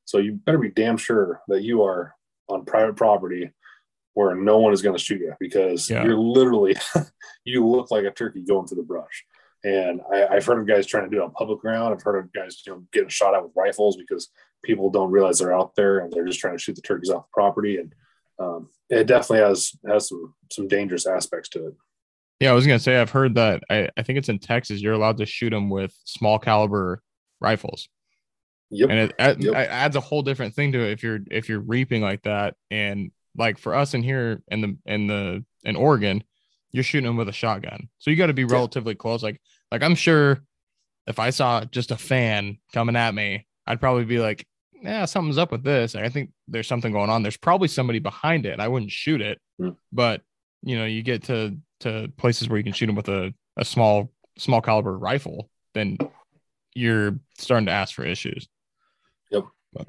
So you better be damn sure that you are on private property where no one is going to shoot you because Yeah. you're literally you look like a turkey going through the brush. And I, I've heard of guys trying to do it on public ground. I've heard of guys you know getting shot at with rifles because people don't realize they're out there and they're just trying to shoot the turkeys off the property. And um, it definitely has has some some dangerous aspects to it. Yeah, I was gonna say I've heard that. I, I think it's in Texas. You're allowed to shoot them with small caliber rifles, Yep. and it, add- Yep. it adds a whole different thing to it if you're if you're reaping like that. And like for us in here in the in the in Oregon, you're shooting them with a shotgun, so you got to be relatively close. Like like I'm sure if I saw just a fan coming at me, I'd probably be like, yeah, something's up with this. I think there's something going on. There's probably somebody behind it. I wouldn't shoot it, Hmm. but you know, you get to to places where you can shoot them with a, a small small caliber rifle, then you're starting to ask for issues. Yep. But,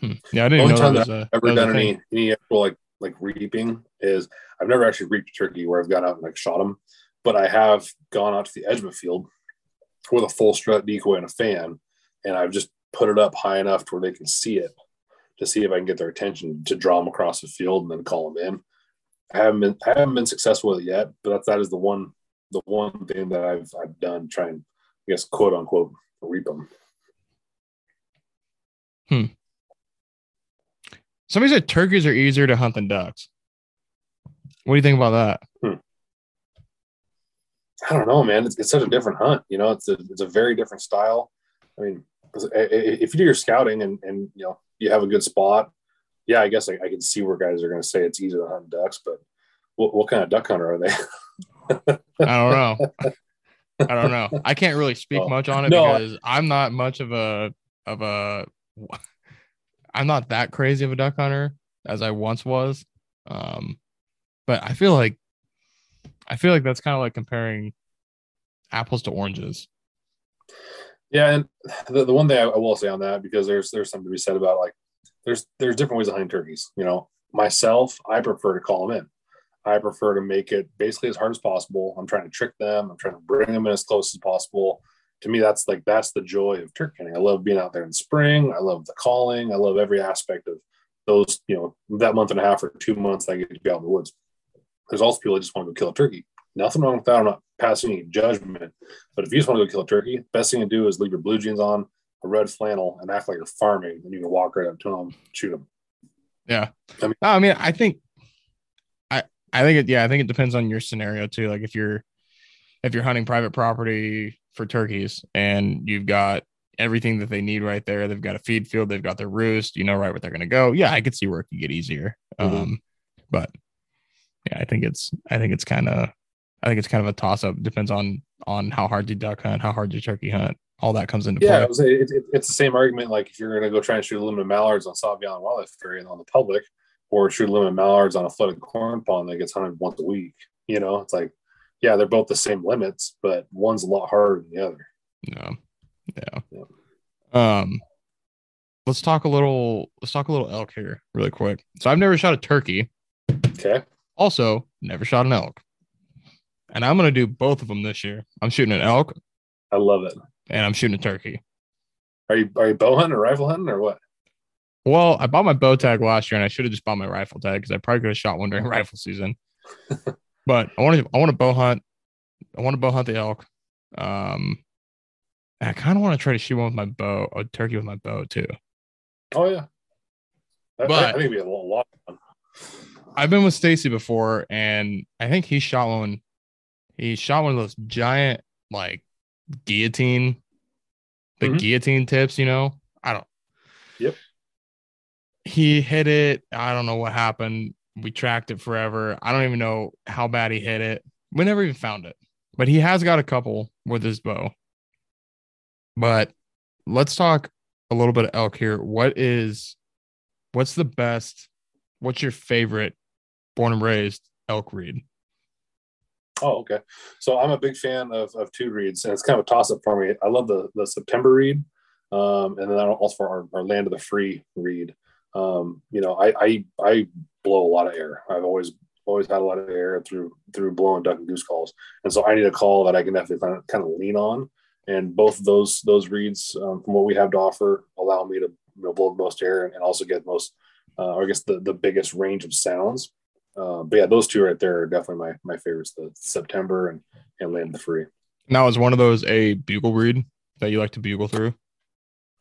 hmm. Yeah, I didn't Only know that was that ever that done any any actual like like reaping is I've never actually reaped a turkey where I've gone out and like shot them, but I have gone out to the edge of a field with a full strut decoy and a fan, and I've just put it up high enough to where they can see it to see if I can get their attention to draw them across the field and then call them in. I haven't been I haven't been successful with it yet, but that, that is the one the one thing that I've I've done trying I guess quote unquote reap them. Hmm. Somebody said turkeys are easier to hunt than ducks. What do you think about that? Hmm. I don't know, man. It's, it's such a different hunt. You know, it's a it's a very different style. I mean, i- i- eh, eh, if you do your scouting and and you know you have a good spot, yeah, I guess I, I can see where guys are going to say it's easier to hunt ducks. But what, what kind of duck hunter are they? I don't know. I don't know. I can't really speak Oh, much on it no. because I'm not much of a of a I'm not that crazy of a duck hunter. as I once was. Um, but I feel like I feel like that's kind of like comparing apples to oranges. Yeah, and the, the one thing I, I will say on that because there's there's something to be said about like there's there's different ways of hunting turkeys. You know, myself, I prefer to call them in. I prefer to make it basically as hard as possible. I'm trying to trick them. I'm trying to bring them in as close as possible. To me, that's like that's the joy of turkey hunting. I love being out there in spring. I love the calling. I love every aspect of those. You know, that month and a half or two months I get to be out in the woods. There's also people that just want to go kill a turkey. Nothing wrong with that. I'm not passing any judgment. But if you just want to go kill a turkey, best thing to do is leave your blue jeans on, a red flannel, and act like you're farming. And you can walk right up to them, shoot them. Yeah. I mean, I mean, I think i I think it, yeah, I think it depends on your scenario too. Like if you're if you're hunting private property for turkeys and you've got everything that they need right there, they've got a feed field, they've got their roost, you know right where they're gonna go. Yeah, I could see where it could get easier. Mm-hmm. Um, but yeah, I think it's I think it's kind of I think it's kind of a toss up. Depends on on how hard you duck hunt, how hard you turkey hunt. All that comes into yeah, play. Yeah, it, it, it's the same argument. Like if you're going to go try and shoot a limit mallards on Sauvie Island Wildlife Area on the public, or shoot limit mallards on a flooded corn pond that gets hunted once a week. You know, it's like, yeah, they're both the same limits, but one's a lot harder than the other. Yeah. Yeah. yeah. Um, let's talk a little, let's talk a little elk here really quick. So I've never shot a turkey. Okay. Also, never shot an elk. And I'm going to do both of them this year. I'm shooting an elk. I love it. And I'm shooting a turkey. Are you, are you bow hunting or rifle hunting or what? Well, I bought my bow tag last year, and I should have just bought my rifle tag because I probably could have shot one during rifle season. But I want to, I want to bow hunt. I want to bow hunt the elk. Um, I kind of want to try to shoot one with my bow, a turkey with my bow too. Oh yeah, but I, think it'd be a lot. I've been with Stacy before, and I think he shot one. He shot one of those giant like guillotine, the mm-hmm. guillotine tips. You know, I don't. Yep he hit it. I don't know what happened. We tracked it forever. I don't even know how bad he hit it. We never even found it. But he has got a couple with his bow. But let's talk a little bit of elk here. What is what's the best? What's your favorite born and raised elk reed? Oh, okay. So I'm a big fan of, of two reeds, and it's kind of a toss up for me. I love the the September reed, um, and then also for our, our Land of the Free reed um, you know, I, I I blow a lot of air. I've always always had a lot of air through through blowing duck and goose calls, and so I need a call that I can definitely kind of, kind of lean on. And both those those reeds um, from what we have to offer, allow me to you know, blow the most air and, and also get most, uh, I guess the the biggest range of sounds. Uh, but yeah, those two right there are definitely my my favorites: the September and and Land the Free. Now, is one of those a bugle reed that you like to bugle through?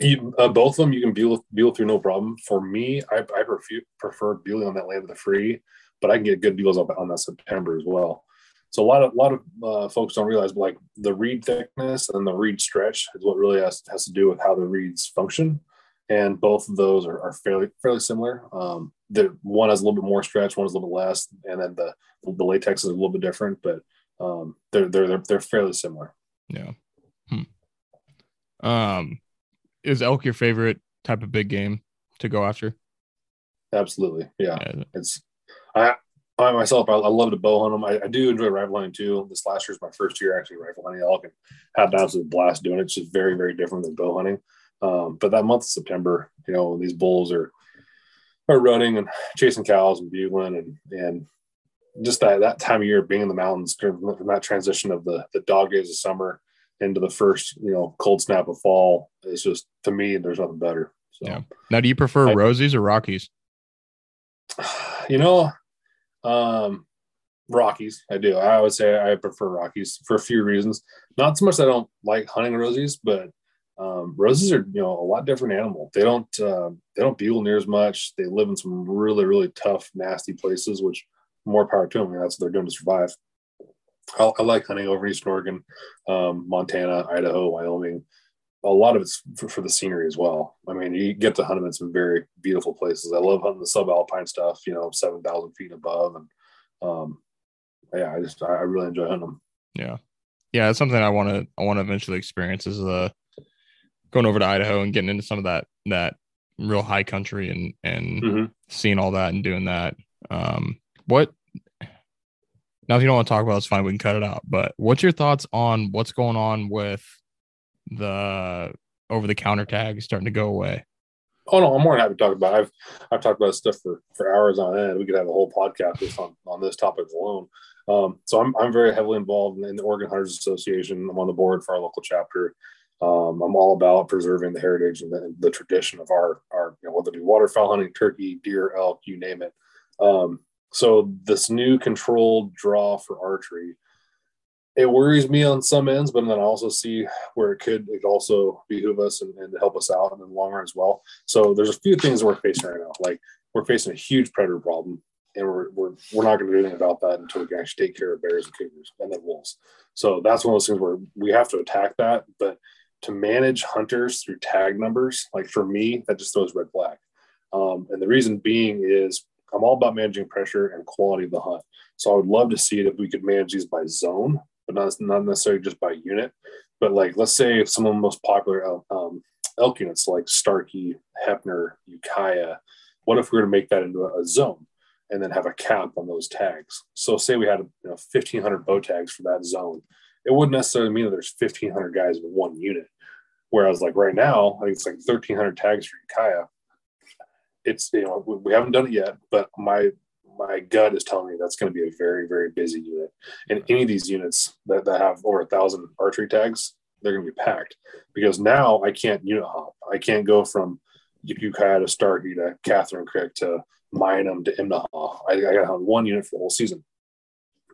You, uh, both of them you can bugle, bugle through no problem. For me, I, I prefer, prefer on that land of the free, but I can get good bugles on that September as well. So a lot of a lot of uh, folks don't realize, but like the reed thickness and the reed stretch is what really has, has to do with how the reeds function, and both of those are, are fairly fairly similar. Um, the one has a little bit more stretch, one is a little bit less, and then the the latex is a little bit different, but um, they're they're they're, they're fairly similar. Yeah. Hmm. Um, is elk your favorite type of big game to go after? Absolutely. Yeah. yeah. It's I I myself I, I, love to bow hunt them. I, I, do enjoy rifle hunting too. This last year is my first year actually rifle hunting elk and had an absolute blast doing it. It's just very, very different than bow hunting. Um, but that month of September, you know, these bulls are are running and chasing cows and bugling and and just that that time of year being in the mountains from that transition of the the dog days of summer into the first you know cold snap of fall. It's just to me there's nothing better. So yeah. Now do you prefer I, roosies or rockies? You know um rockies i do. I would say i prefer rockies for a few reasons. Not so much i don't like hunting roosies but um, roses are you know a lot different animal. They don't uh, they don't bugle near as much. They live in some really really tough nasty places which more power to them that's what they're doing to survive I, I like hunting over in Eastern Oregon, um, Montana, Idaho, Wyoming. A lot of it's for, for, the scenery as well. I mean, you get to hunt them in some very beautiful places. I love hunting the subalpine stuff, you know, 7,000 feet above. And um, yeah, I just, I really enjoy hunting them. Yeah. Yeah. It's something I want to, I want to eventually experience is uh, going over to Idaho and getting into some of that, that real high country and and hmm seeing all that and doing that. Um, what now? If you don't want to talk about, it, it's fine. We can cut it out. But what's your thoughts on what's going on with the over the counter tag starting to go away? Oh no, I'm more than happy to talk about. It. I've I've talked about this stuff for for hours on end. We could have a whole podcast just on on this topic alone. Um, so I'm I'm very heavily involved in, the Oregon Hunters Association. I'm on the board for our local chapter. Um, I'm all about preserving the heritage and the, the tradition of our our you know, whether it be waterfowl hunting, turkey, deer, elk, you name it. Um, so this new controlled draw for archery, it worries me on some ends, but then I also see where it could it also behoove us and, and help us out in the long run as well. So there's a few things we're facing right now. Like we're facing a huge predator problem, and we're we're, we're not going to do anything about that until we can actually take care of bears and cougars and then wolves. So that's one of those things where we have to attack that, but to manage hunters through tag numbers, like for me, that just throws red flag. Um, and the reason being is I'm all about managing pressure and quality of the hunt. So I would love to see it if we could manage these by zone, but not, not necessarily just by unit. But like, let's say some of the most popular um, elk units like Starkey, Heppner, Ukiah, what if we were to make that into a, a zone and then have a cap on those tags? So say we had you know 1,500 bow tags for that zone. It wouldn't necessarily mean that there's 1,500 guys in one unit. Whereas like right now, I think it's like 1,300 tags for Ukiah. It's you know we, haven't done it yet, but my my gut is telling me that's going to be a very very busy unit. And any of these units that, that have over a thousand archery tags, they're going to be packed because now I can't unit hop. I can't go from Ukiah to Starkey to Catherine Creek to Minam to Imnaha. I, I got one unit for the whole season.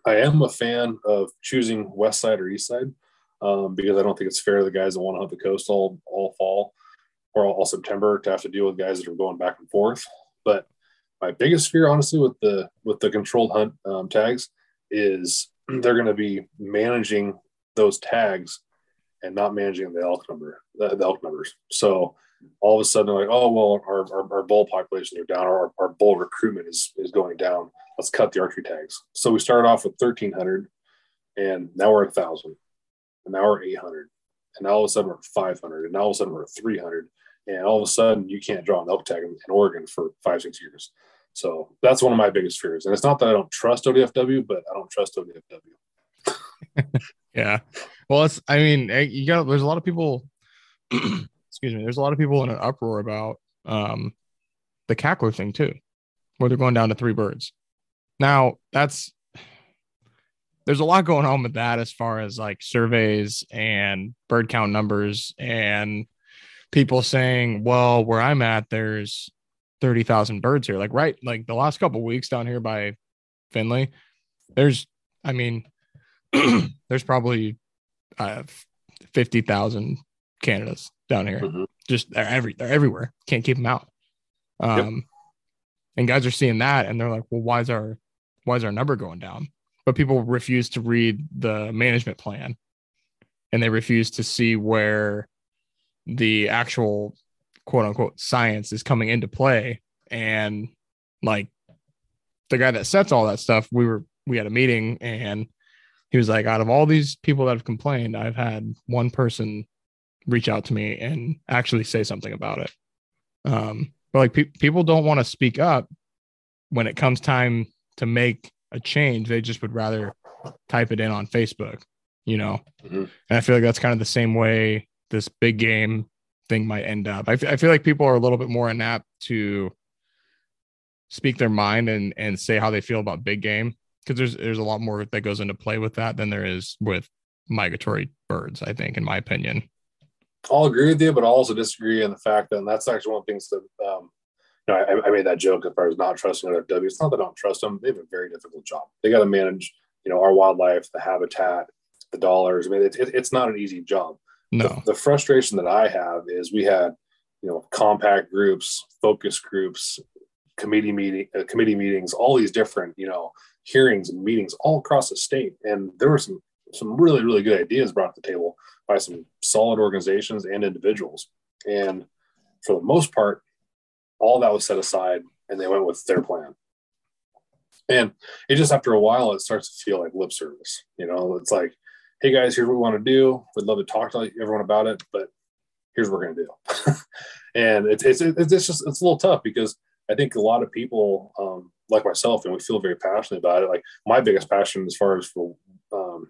I am a fan of choosing west side or east side um, because I don't think it's fair to the guys that want to hunt the coast all all fall or all, September to have to deal with guys that are going back and forth. But my biggest fear, honestly, with the with the controlled hunt um, tags is they're going to be managing those tags and not managing the elk number, the, the elk numbers. So all of a sudden, they're like, oh well, our, our, our bull populations are down, our, our bull recruitment is is going down. Let's cut the archery tags. So we started off with thirteen hundred, and now we're at thousand, and now we're eight hundred, and now all of a sudden we're five hundred, and now all of a sudden we're three hundred, and all of a sudden you can't draw an elk tag in, in Oregon for five six years. So that's one of my biggest fears, and it's not that I don't trust ODFW, but I don't trust ODFW. Yeah. Well, it's, I mean, eh, you got, there's a lot of people, excuse me, there's a lot of people in an uproar about um, the cackler thing too, where they're going down to three birds. Now, that's, there's a lot going on with that as far as like surveys and bird count numbers and people saying, well, where I'm at, there's 30,000 birds here. Like, right, like the last couple weeks down here by Finley, there's, I mean, there's probably uh, 50,000 Canadas down here. Mhm. Just they're every they're everywhere. Can't keep them out. Um, and guys are seeing that and they're like, well, why is our why is our number going down? But people refuse to read the management plan, and they refuse to see where the actual quote unquote science is coming into play. And like the guy that sets all that stuff, we were we had a meeting and he was like, out of all these people that have complained, I've had one person reach out to me and actually say something about it. Um, but like pe- people don't want to speak up when it comes time to make a change. They just would rather type it in on Facebook, you know? Mhm. And I feel like that's kind of the same way this big game thing might end up. I, f- I feel like people are a little bit more inapt to speak their mind and, and say how they feel about big game because there's there's a lot more that goes into play with that than there is with migratory birds. I think, in my opinion. I'll agree with you, but I'll also disagree in the fact that that's actually one of the things that um, you know, I, I made that joke as far as not trusting ODFW. It's not that I don't trust them; they have a very difficult job. They got to manage, you know, our wildlife, the habitat, the dollars. I mean, it, it, it's not an easy job. No, The, the frustration that I have is we had, you know, compact groups, focus groups, committee meeting, uh, committee meetings, all these different, you know, hearings and meetings all across the state, and there were some some really really good ideas brought to the table by some solid organizations and individuals. And for the most part, all that was set aside, and they went with their plan. And it just after a while, it starts to feel like lip service. You know, it's like, hey guys, here's what we want to do. We'd love to talk to everyone about it, but here's what we're gonna do. and it's, it's it's just it's a little tough because I think a lot of people um, like myself and we feel very passionate about it. Like my biggest passion as far as for um,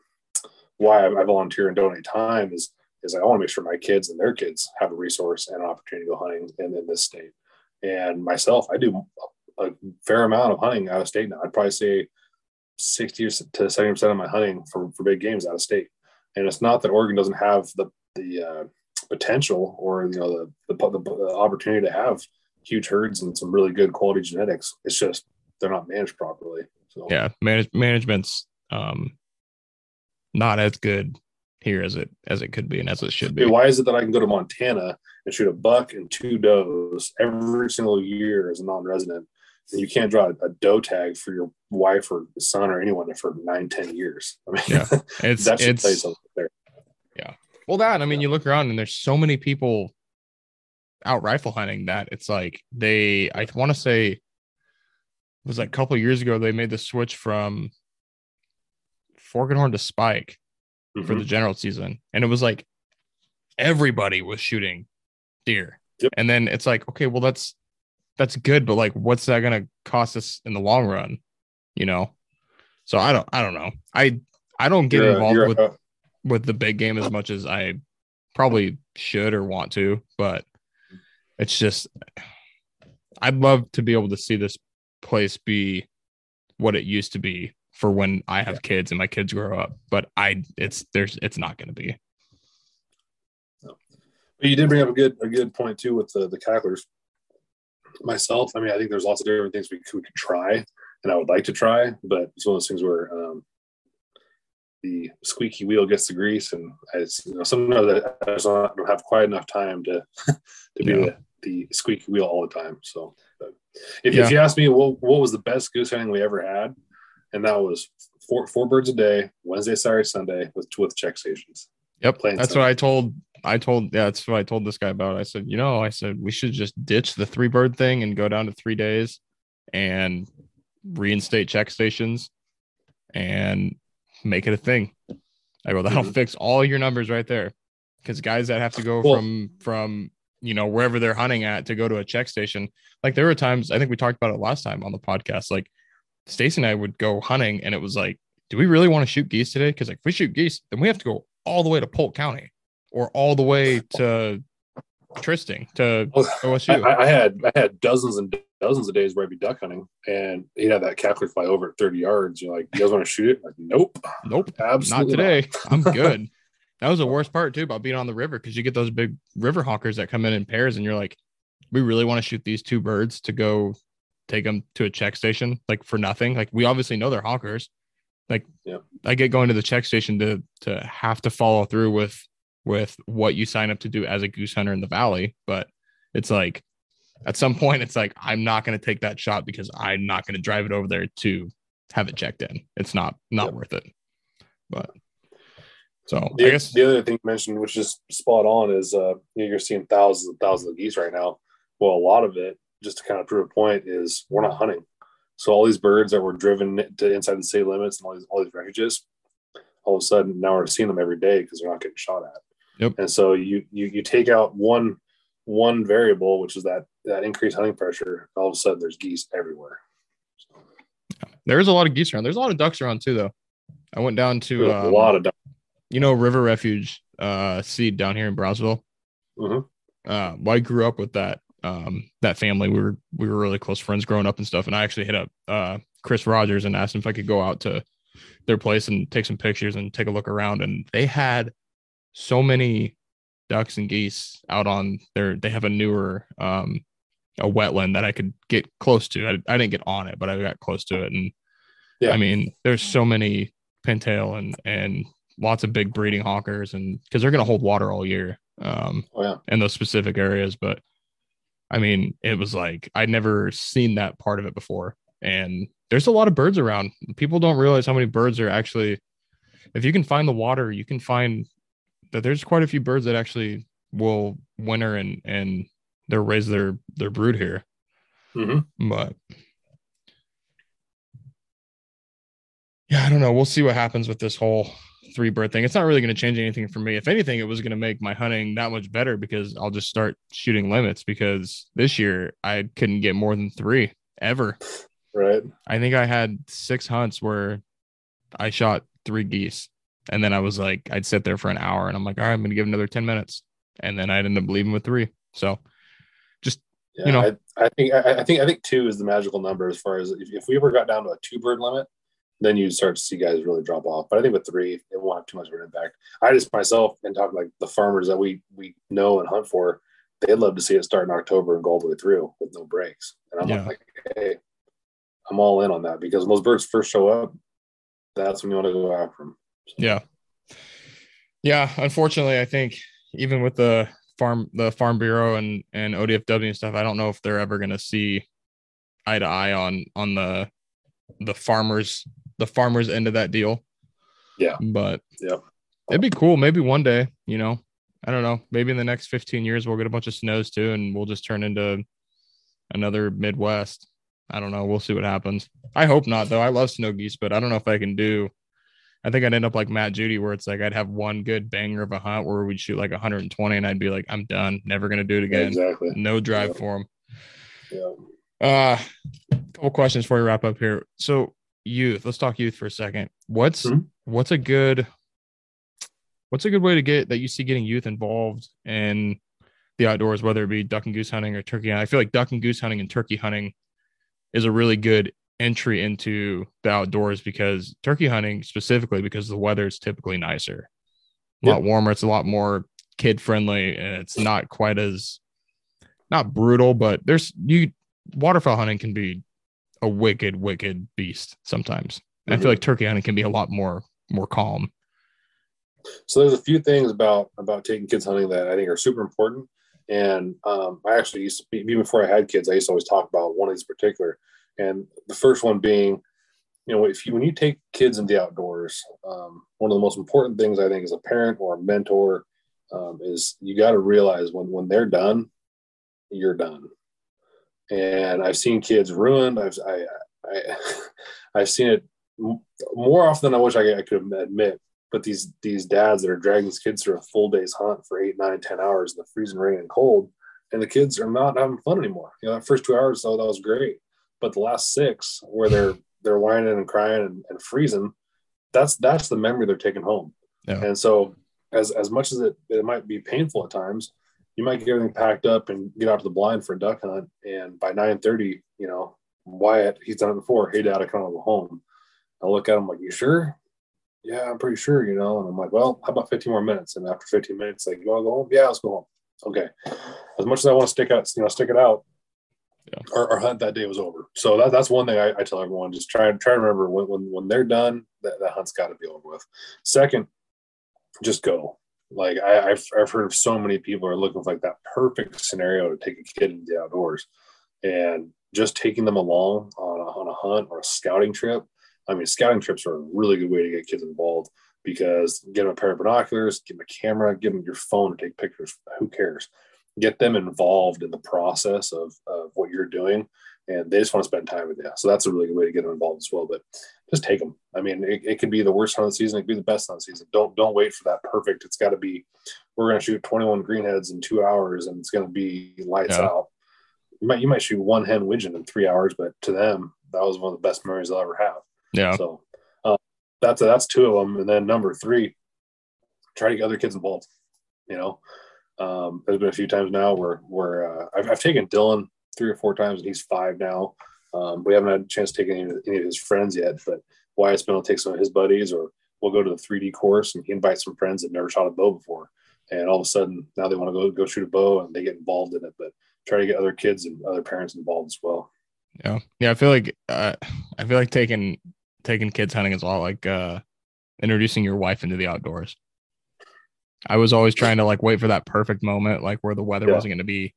why I, I volunteer and donate time is is I want to make sure my kids and their kids have a resource and an opportunity to go hunting in, in this state. And myself, I do a fair amount of hunting out of state now. I'd probably say 60 to 70 percent of my hunting for, for big games out of state. And it's not that Oregon doesn't have the the uh, potential or you know the, the, the opportunity to have huge herds and some really good quality genetics. It's just they're not managed properly. So yeah, manage, management's um, not as good here as it as it could be and as it should be. Why is it that I can go to Montana and shoot a buck and two does every single year as a non-resident, you can't draw a doe tag for your wife or son or anyone for nine, ten years? I mean, yeah, it's that should it's, you something there. Yeah. Well, that I mean, you look around and there's so many people out rifle hunting that it's like they I want to say it was like a couple years ago they made the switch from fork and horn to spike mm-hmm. for the general season and it was like everybody was shooting deer yep. and then it's like okay well that's that's good but like what's that going to cost us in the long run you know so i don't i don't know i i don't get you're involved a, with a, with the big game as much as i probably should or want to but it's just I'd love to be able to see this place be what it used to be for when I have yeah. kids and my kids grow up. But I it's there's it's not gonna be. But you did bring up a good a good point too with the the cacklers. Myself, I mean, I think there's lots of different things we could, we could try, and I would like to try, but it's one of those things where um, the squeaky wheel gets the grease, and I, you know, sometimes I don't have quite enough time to to be yeah the squeaky wheel all the time. So, if, yeah. if, you ask me, what, what was the best goose hunting we ever had, and that was four four birds a day, Wednesday, Saturday, Sunday, with with check stations. Yep, that's Sunday. what I told. I told. Yeah, that's what I told this guy about. I said, you know, I said we should just ditch the three bird thing and go down to three days, and reinstate check stations, and make it a thing. I go, that'll mm-hmm. fix all your numbers right there. Because guys that have to go well, from from you know wherever they're hunting at to go to a check station like there were times i think we talked about it last time on the podcast like stacy and i would go hunting and it was like do we really want to shoot geese today because like if we shoot geese then we have to go all the way to polk county or all the way to Trysting to OSU. I, I, had I had dozens and dozens of days where I'd be duck hunting and he'd have that cackler fly over at 30 yards. You're like, you guys want to shoot it? Like, nope. Nope. Absolutely. Not today. Not. I'm good. That was the worst part too about being on the river because you get those big river hawkers that come in in pairs, and you're like, we really want to shoot these two birds to go take them to a check station like for nothing. Like we obviously know they're hawkers. Like yeah. I get going to the check station to to have to follow through with with what you sign up to do as a goose hunter in the valley, but it's like at some point it's like I'm not going to take that shot because I'm not going to drive it over there to have it checked in. It's not not worth it. But so the, I guess the other thing you mentioned, which is spot on, is uh, you're seeing thousands and thousands of geese right now. Well, a lot of it, just to kind of prove a point, is we're not hunting. So all these birds that were driven to inside the city limits and all these all these refuges, all of a sudden now we're seeing them every day because they're not getting shot at. Yep. And so you you you take out one one variable, which is that that increased hunting pressure. All of a sudden, there's geese everywhere. There's a lot of geese around. There's a lot of ducks around too, though. I went down to um, a lot of ducks you know River Refuge uh seed down here in Brownsville. Mm-hmm. Uh, well, I grew up with that um that family. We were we were really close friends growing up and stuff. And I actually hit up uh Chris Rogers and asked him if I could go out to their place and take some pictures and take a look around. And they had so many ducks and geese out on their they have a newer um a wetland that I could get close to. I, I didn't get on it, but I got close to it. And yeah, I mean, there's so many pintail and and lots of big breeding honkers and because they're going to hold water all year um oh, yeah. in those specific areas but i mean it was like i'd never seen that part of it before and there's a lot of birds around people don't realize how many birds are actually if you can find the water you can find that there's quite a few birds that actually will winter and and they'll raise their their brood here mm-hmm. but yeah i don't know we'll see what happens with this whole three bird thing. It's not really going to change anything for me. If anything, it was going to make my hunting that much better because I'll just start shooting limits because this year I couldn't get more than three ever. Right. I think I had six hunts where I shot three geese. And then I was like, I'd sit there for an hour and I'm like, all right, I'm going to give another 10 minutes. And then I'd end up leaving with three. So Yeah, You know. I, I think I, I think I think two is the magical number as far as if, if we ever got down to a two bird limit, then you start to see guys really drop off. But I think with three, it won't have too much of an impact. I just myself and talking like the farmers that we we know and hunt for, they'd love to see it start in October and go all the way through with no breaks. And I'm Yeah. like, hey, I'm all in on that because when those birds first show up, that's when you want to go after them. Yeah. Yeah. Unfortunately, I think even with the farm, the Farm Bureau and and ODFW and stuff, I don't know if they're ever going to see eye to eye on on the the farmers the farmers end of that deal. Yeah. But Yeah. it'd be cool. Maybe one day, you know, I don't know. Maybe in the next 15 years, we'll get a bunch of snows too, and we'll just turn into another Midwest. I don't know. We'll see what happens. I hope not, though. I love snow geese, but I don't know if I can do. I think I'd end up like Matt Judy, where it's like I'd have one good banger of a hunt where we'd shoot like 120, and I'd be like, I'm done, never gonna do it again. exactly. No drive Yeah. for them. Yeah. Uh, couple questions before we wrap up here. So, youth. Let's talk youth for a second. What's Mhm. what's a good what's a good way to get that you see getting youth involved in the outdoors, whether it be duck and goose hunting or turkey hunting? I feel like duck and goose hunting and turkey hunting is a really good entry into the outdoors because turkey hunting specifically because the weather is typically nicer, a lot warmer. It's a lot more kid friendly, and it's not quite as not brutal, but there's you waterfowl hunting can be a wicked, wicked beast sometimes. And I feel like turkey hunting can be a lot more more calm. So there's a few things about about taking kids hunting that I think are super important. And um, I actually used to be, even before I had kids, I used to always talk about one of these particular. And the first one being, you know, if you when you take kids in the outdoors, um, one of the most important things I think as a parent or a mentor um, is you got to realize when when they're done, you're done. And I've seen kids ruined. I've I, I I've seen it more often than I wish I, I could admit but these these dads that are dragging these kids through a full day's hunt for eight, nine, ten hours in the freezing rain and cold, and the kids are not having fun anymore. You know, that first two hours, though, that was great, but the last six, where they're they're whining and crying and, and freezing, that's that's the memory they're taking home. Yeah. And so, as as much as it it might be painful at times, you might get everything packed up and get out to the blind for a duck hunt, and by nine thirty, you know, Wyatt, he's done it before. Hey, Dad, I kind of go home. I look at him like, you sure? yeah, I'm pretty sure, you know. And I'm like, well, how about 15 more minutes? And after 15 minutes, like, you want to go home? Yeah, let's go home. Okay. As much as I want to stick out, you know, stick it out, Yeah. our, our hunt that day was over. So that, that's one thing I, I tell everyone: just try try to remember when when, when they're done, that, that hunt's got to be over with. Second, just go. Like I, I've I've heard of so many people are looking for like that perfect scenario to take a kid into the outdoors, and just taking them along on a, on a hunt or a scouting trip. I mean, scouting trips are a really good way to get kids involved because get them a pair of binoculars, get them a camera, give them your phone to take pictures. Who cares? Get them involved in the process of, of what you're doing, and they just want to spend time with you. So that's a really good way to get them involved as well. But just take them. I mean, it, it could be the worst hunt of the season. It could be the best hunt of the season. Don't don't wait for that perfect. It's got to be. We're going to shoot 21 greenheads in two hours, and it's going to be lights Yeah. out. You might you might shoot one hen widgeon in three hours, but to them, that was one of the best memories they'll ever have. Yeah. So uh, that's that's two of them, and then number three, try to get other kids involved. You know, um, there's been a few times now where where uh, I've, I've taken Dylan three or four times, and he's five now. Um, we haven't had a chance to take any, of- any of his friends yet, but Wyatt's been able to take some of his buddies, or we'll go to the 3D course and he invites some friends that never shot a bow before, and all of a sudden now they want to go go shoot a bow and they get involved in it. But try to get other kids and other parents involved as well. Yeah. Yeah. I feel like uh, I feel like taking taking kids hunting is a lot like uh introducing your wife into the outdoors. I was always trying to like wait for that perfect moment, like where the weather Yeah. wasn't going to be.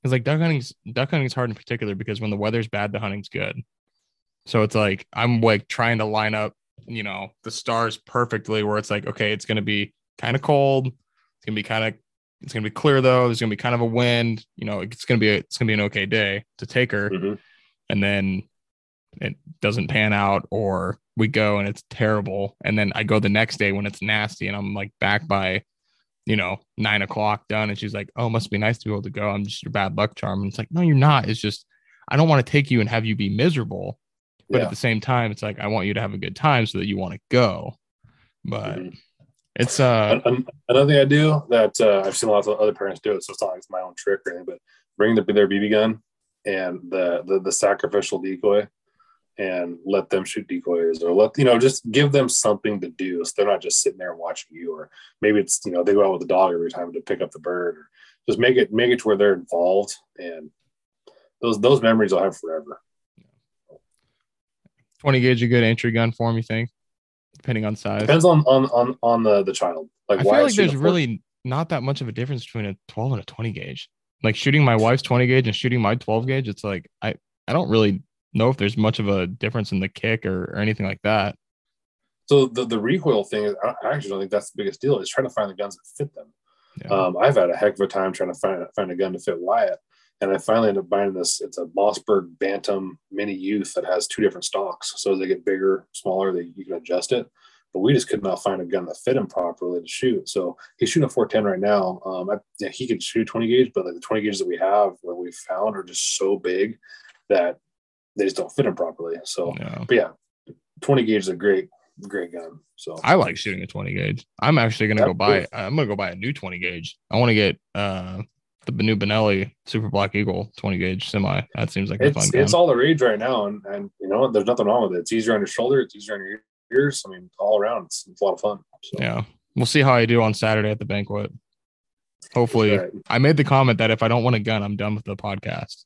Because like duck hunting's duck hunting's hard in particular because when the weather's bad, the hunting's good. So it's like I'm like trying to line up, you know, the stars perfectly where it's like, okay, it's gonna be kind of cold, it's gonna be kind of it's gonna be clear though. There's gonna be kind of a wind, you know, it's gonna be a, it's gonna be an okay day to take her Mhm. and then it doesn't pan out or we go and it's terrible. And then I go the next day when it's nasty and I'm like back by, you know, nine o'clock done. And she's like, Oh, must be nice to be able to go. I'm just your bad luck charm. And it's like, No, you're not. It's just, I don't want to take you and have you be miserable. But Yeah. at the same time, it's like, I want you to have a good time so that you want to go. But Mhm. it's, uh, An- an- another thing I do that uh, I've seen lots of other parents do it, so it's not like it's my own trick or anything, but bring the, their BB gun and the, the the sacrificial decoy, and let them shoot decoys, or let you know just give them something to do, so they're not just sitting there watching you, or maybe it's you know they go out with the dog every time to pick up the bird, or just make it make it to where they're involved, and those those memories I'll have forever. 20 gauge a good entry gun for 'em, you think? Depending on size. Depends on on on on the the child. Like I why feel is like there's really not that much of a difference between a 12 and a 20 gauge. Like shooting my wife's 20 gauge and shooting my 12 gauge, it's like I I don't really know if there's much of a difference in the kick or, or anything like that. So the, the recoil thing is, I actually don't think that's the biggest deal. Is trying to find the guns that fit them. Yeah. Um, I've had a heck of a time trying to find find a gun to fit Wyatt, and I finally ended up buying this. It's a Mossberg Bantam Mini Youth that has two different stocks. So as they get bigger, smaller, they, you can adjust it. But we just could not find a gun that fit him properly to shoot. So he's shooting a 410 right now. Um, I, yeah, he could shoot 20 gauge, but like the 20 gauges that we have, that we found, are just so big that they just don't fit them properly. So, yeah. but yeah, 20 gauge is a great, great gun. So I like shooting a 20 gauge. I'm actually gonna go buy I'm gonna go buy a new 20 gauge. I want to get uh the new Benelli Super Black Eagle 20 gauge semi. That seems like a fun it's gun. it's all the rage right now, and and you know there's nothing wrong with it. It's easier on your shoulder, it's easier on your ears. I mean, all around, it's, it's a lot of fun. So, yeah. We'll see how I do on Saturday at the banquet. Hopefully, right. I made the comment that if I don't want a gun, I'm done with the podcast.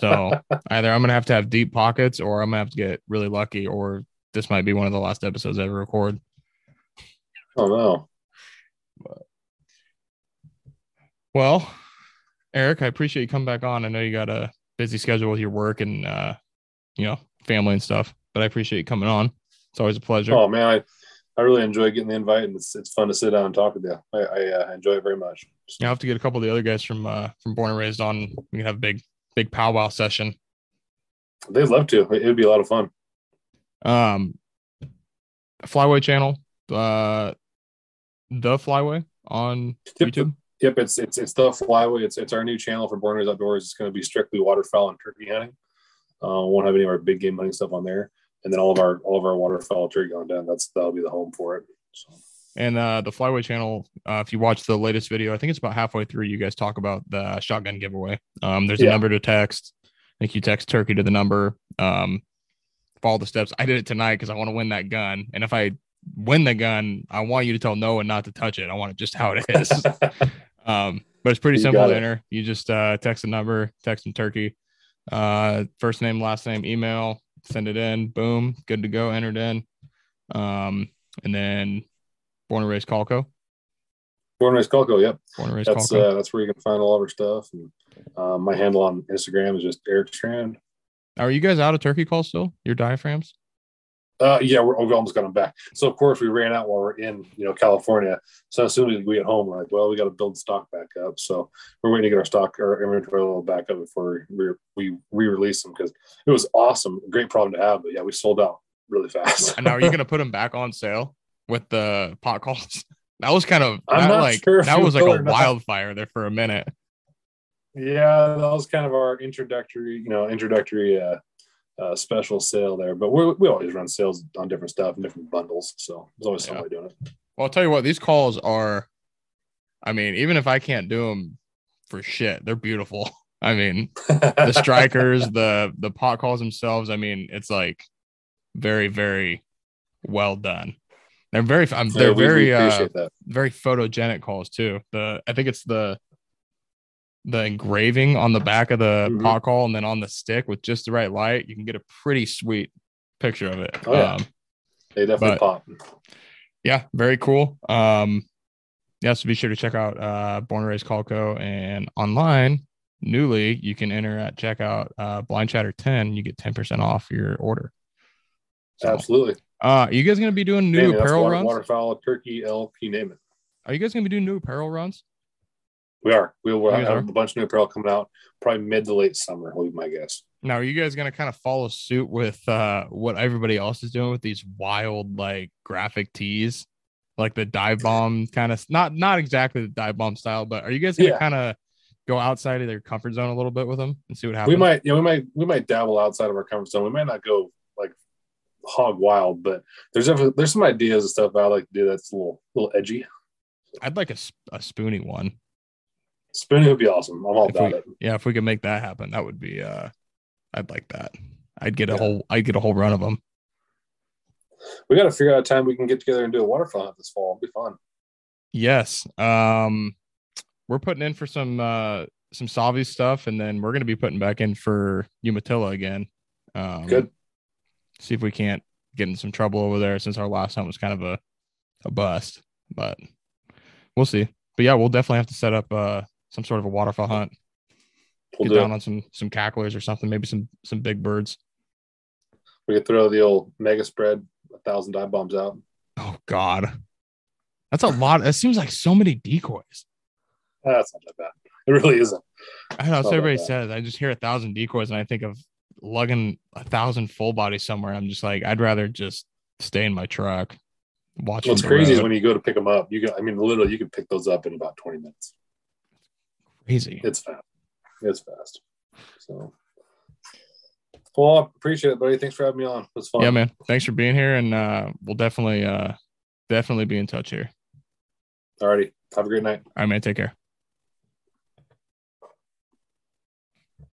So either I'm gonna have to have deep pockets or I'm gonna have to get really lucky, or this might be one of the last episodes I ever record. oh no, Well, Eric, I appreciate you coming back on. I know you got a busy schedule with your work and uh, you know, family and stuff, but I appreciate you coming on. It's always a pleasure. oh man, I I really enjoy getting the invite, and it's it's fun to sit down and talk with you. I, I uh, enjoy it very much. You have to get a couple of the other guys from uh from Born and Raised on. We can have a big big powwow session. They'd love to. It would be a lot of fun. Um, Flyway channel, uh, the Flyway on Yep. YouTube. Yep, it's it's it's the flyway. It's it's our new channel for Born and Raised Outdoors. It's going to be strictly waterfowl and turkey hunting. Uh, won't have any of our big game hunting stuff on there, and then all of our all of our waterfowl turkey down. That's that'll be the home for it. So. And uh, the Flyway channel, uh, if you watch the latest video, I think it's about halfway through. You guys talk about the shotgun giveaway. Um, there's a number to text. I think you text turkey to the number. Um, follow the steps. I did it tonight because I want to win that gun. And if I win the gun, I want you to tell Noah not to touch it. I want it just how it is. um, but it's pretty You simple to enter. You just uh, text the number, text them turkey, uh, first name, last name, email, send it in. Boom, good to go. Entered in. Um, and then born and raised Calco. Born and Raised Calco. Yep. Born and raised that's Calco. uh, that's where you can find all of our stuff. And uh, my handle on Instagram is just Eric Strand. Are you guys out of turkey calls still? Your diaphragms? Uh, yeah, we're, we almost got them back. So of course we ran out while we're in you know California. So as soon as we get home, like, well, we got to build stock back up. So we're waiting to get our stock our inventory a little back up before we we re-release them because it was awesome, great problem to have. But yeah, we sold out really fast. And now are you gonna put them back on sale with the pot calls? That was kind of I'm that, not like sure that was like a wildfire there for a minute. Yeah, that was kind of our introductory, you know, introductory uh, uh, special sale there. But we we always run sales on different stuff and different bundles, so there's always Yeah. somebody doing it. Well, I'll tell you what, these calls are. I mean, even if I can't do them for shit, they're beautiful. I mean, the strikers, the the pot calls themselves. I mean, it's like very very well done. They're very. I'm, they're we- we very uh, appreciate that. very photogenic calls too. The I think it's the the engraving on the back of the Mhm. pot call and then on the stick with just the right light, you can get a pretty sweet picture of it. Oh, yeah. Um, They definitely pop. yeah, very cool. Um, yeah, so be sure to check out uh, Born and Raised Calco and online. Newly, you can enter at checkout uh, Blind Chatter 10. You get 10% off your order. So, Absolutely. uh, are you guys going to be doing new. That's apparel water, runs? Waterfowl, turkey, elk, you name it. Are you guys going to be doing new apparel runs? We are. We will have are? a bunch of new apparel coming out probably mid to late summer. Will be my guess. Now, are you guys gonna kind of follow suit with uh what everybody else is doing with these wild like graphic tees, like the dive bomb kind of not not exactly the dive bomb style, but are you guys gonna Yeah. kind of go outside of their comfort zone a little bit with them and see what happens? We might, you know, we might, we might dabble outside of our comfort zone. We might not go like hog wild, but there's there's some ideas and stuff I like to do that's a little, little edgy. I'd like a, a spoony one. Spinning would be awesome. I'm all If about we- it. Yeah, if we could make that happen, that would be uh I'd like that. I'd get a Yeah. whole I'd get a whole run of them. We got to figure out a time we can get together and do a waterfowl hunt this fall. It'll be fun. Yes. Um we're putting in for some uh some Sauvie stuff and then we're gonna be putting back in for Umatilla again. Um Good. See if we can't get in some trouble over there since our last hunt was kind of a, a bust. But we'll see. But yeah, we'll definitely have to set up uh some sort of a waterfowl hunt. We'll get do down it. on some some cacklers or something, maybe some some big birds. We could throw the old mega spread, a thousand dive bombs out. Oh God. That's a lot. It seems like so many decoys. That's not that bad. It really isn't. I know Not everybody says. I just hear a thousand decoys and I think of lugging a thousand full bodies somewhere. I'm just like, I'd rather just stay in my truck. Watch What's crazy is when you go to pick them up, you can, I mean, literally, you can pick those up in about 20 minutes. Crazy. It's fast. It's fast. So, well, I appreciate it, buddy. Thanks for having me on. It was fun. Yeah, man. Thanks for being here. And uh we'll definitely uh definitely be in touch here. Alrighty. Have a great night. All right, man. Take care.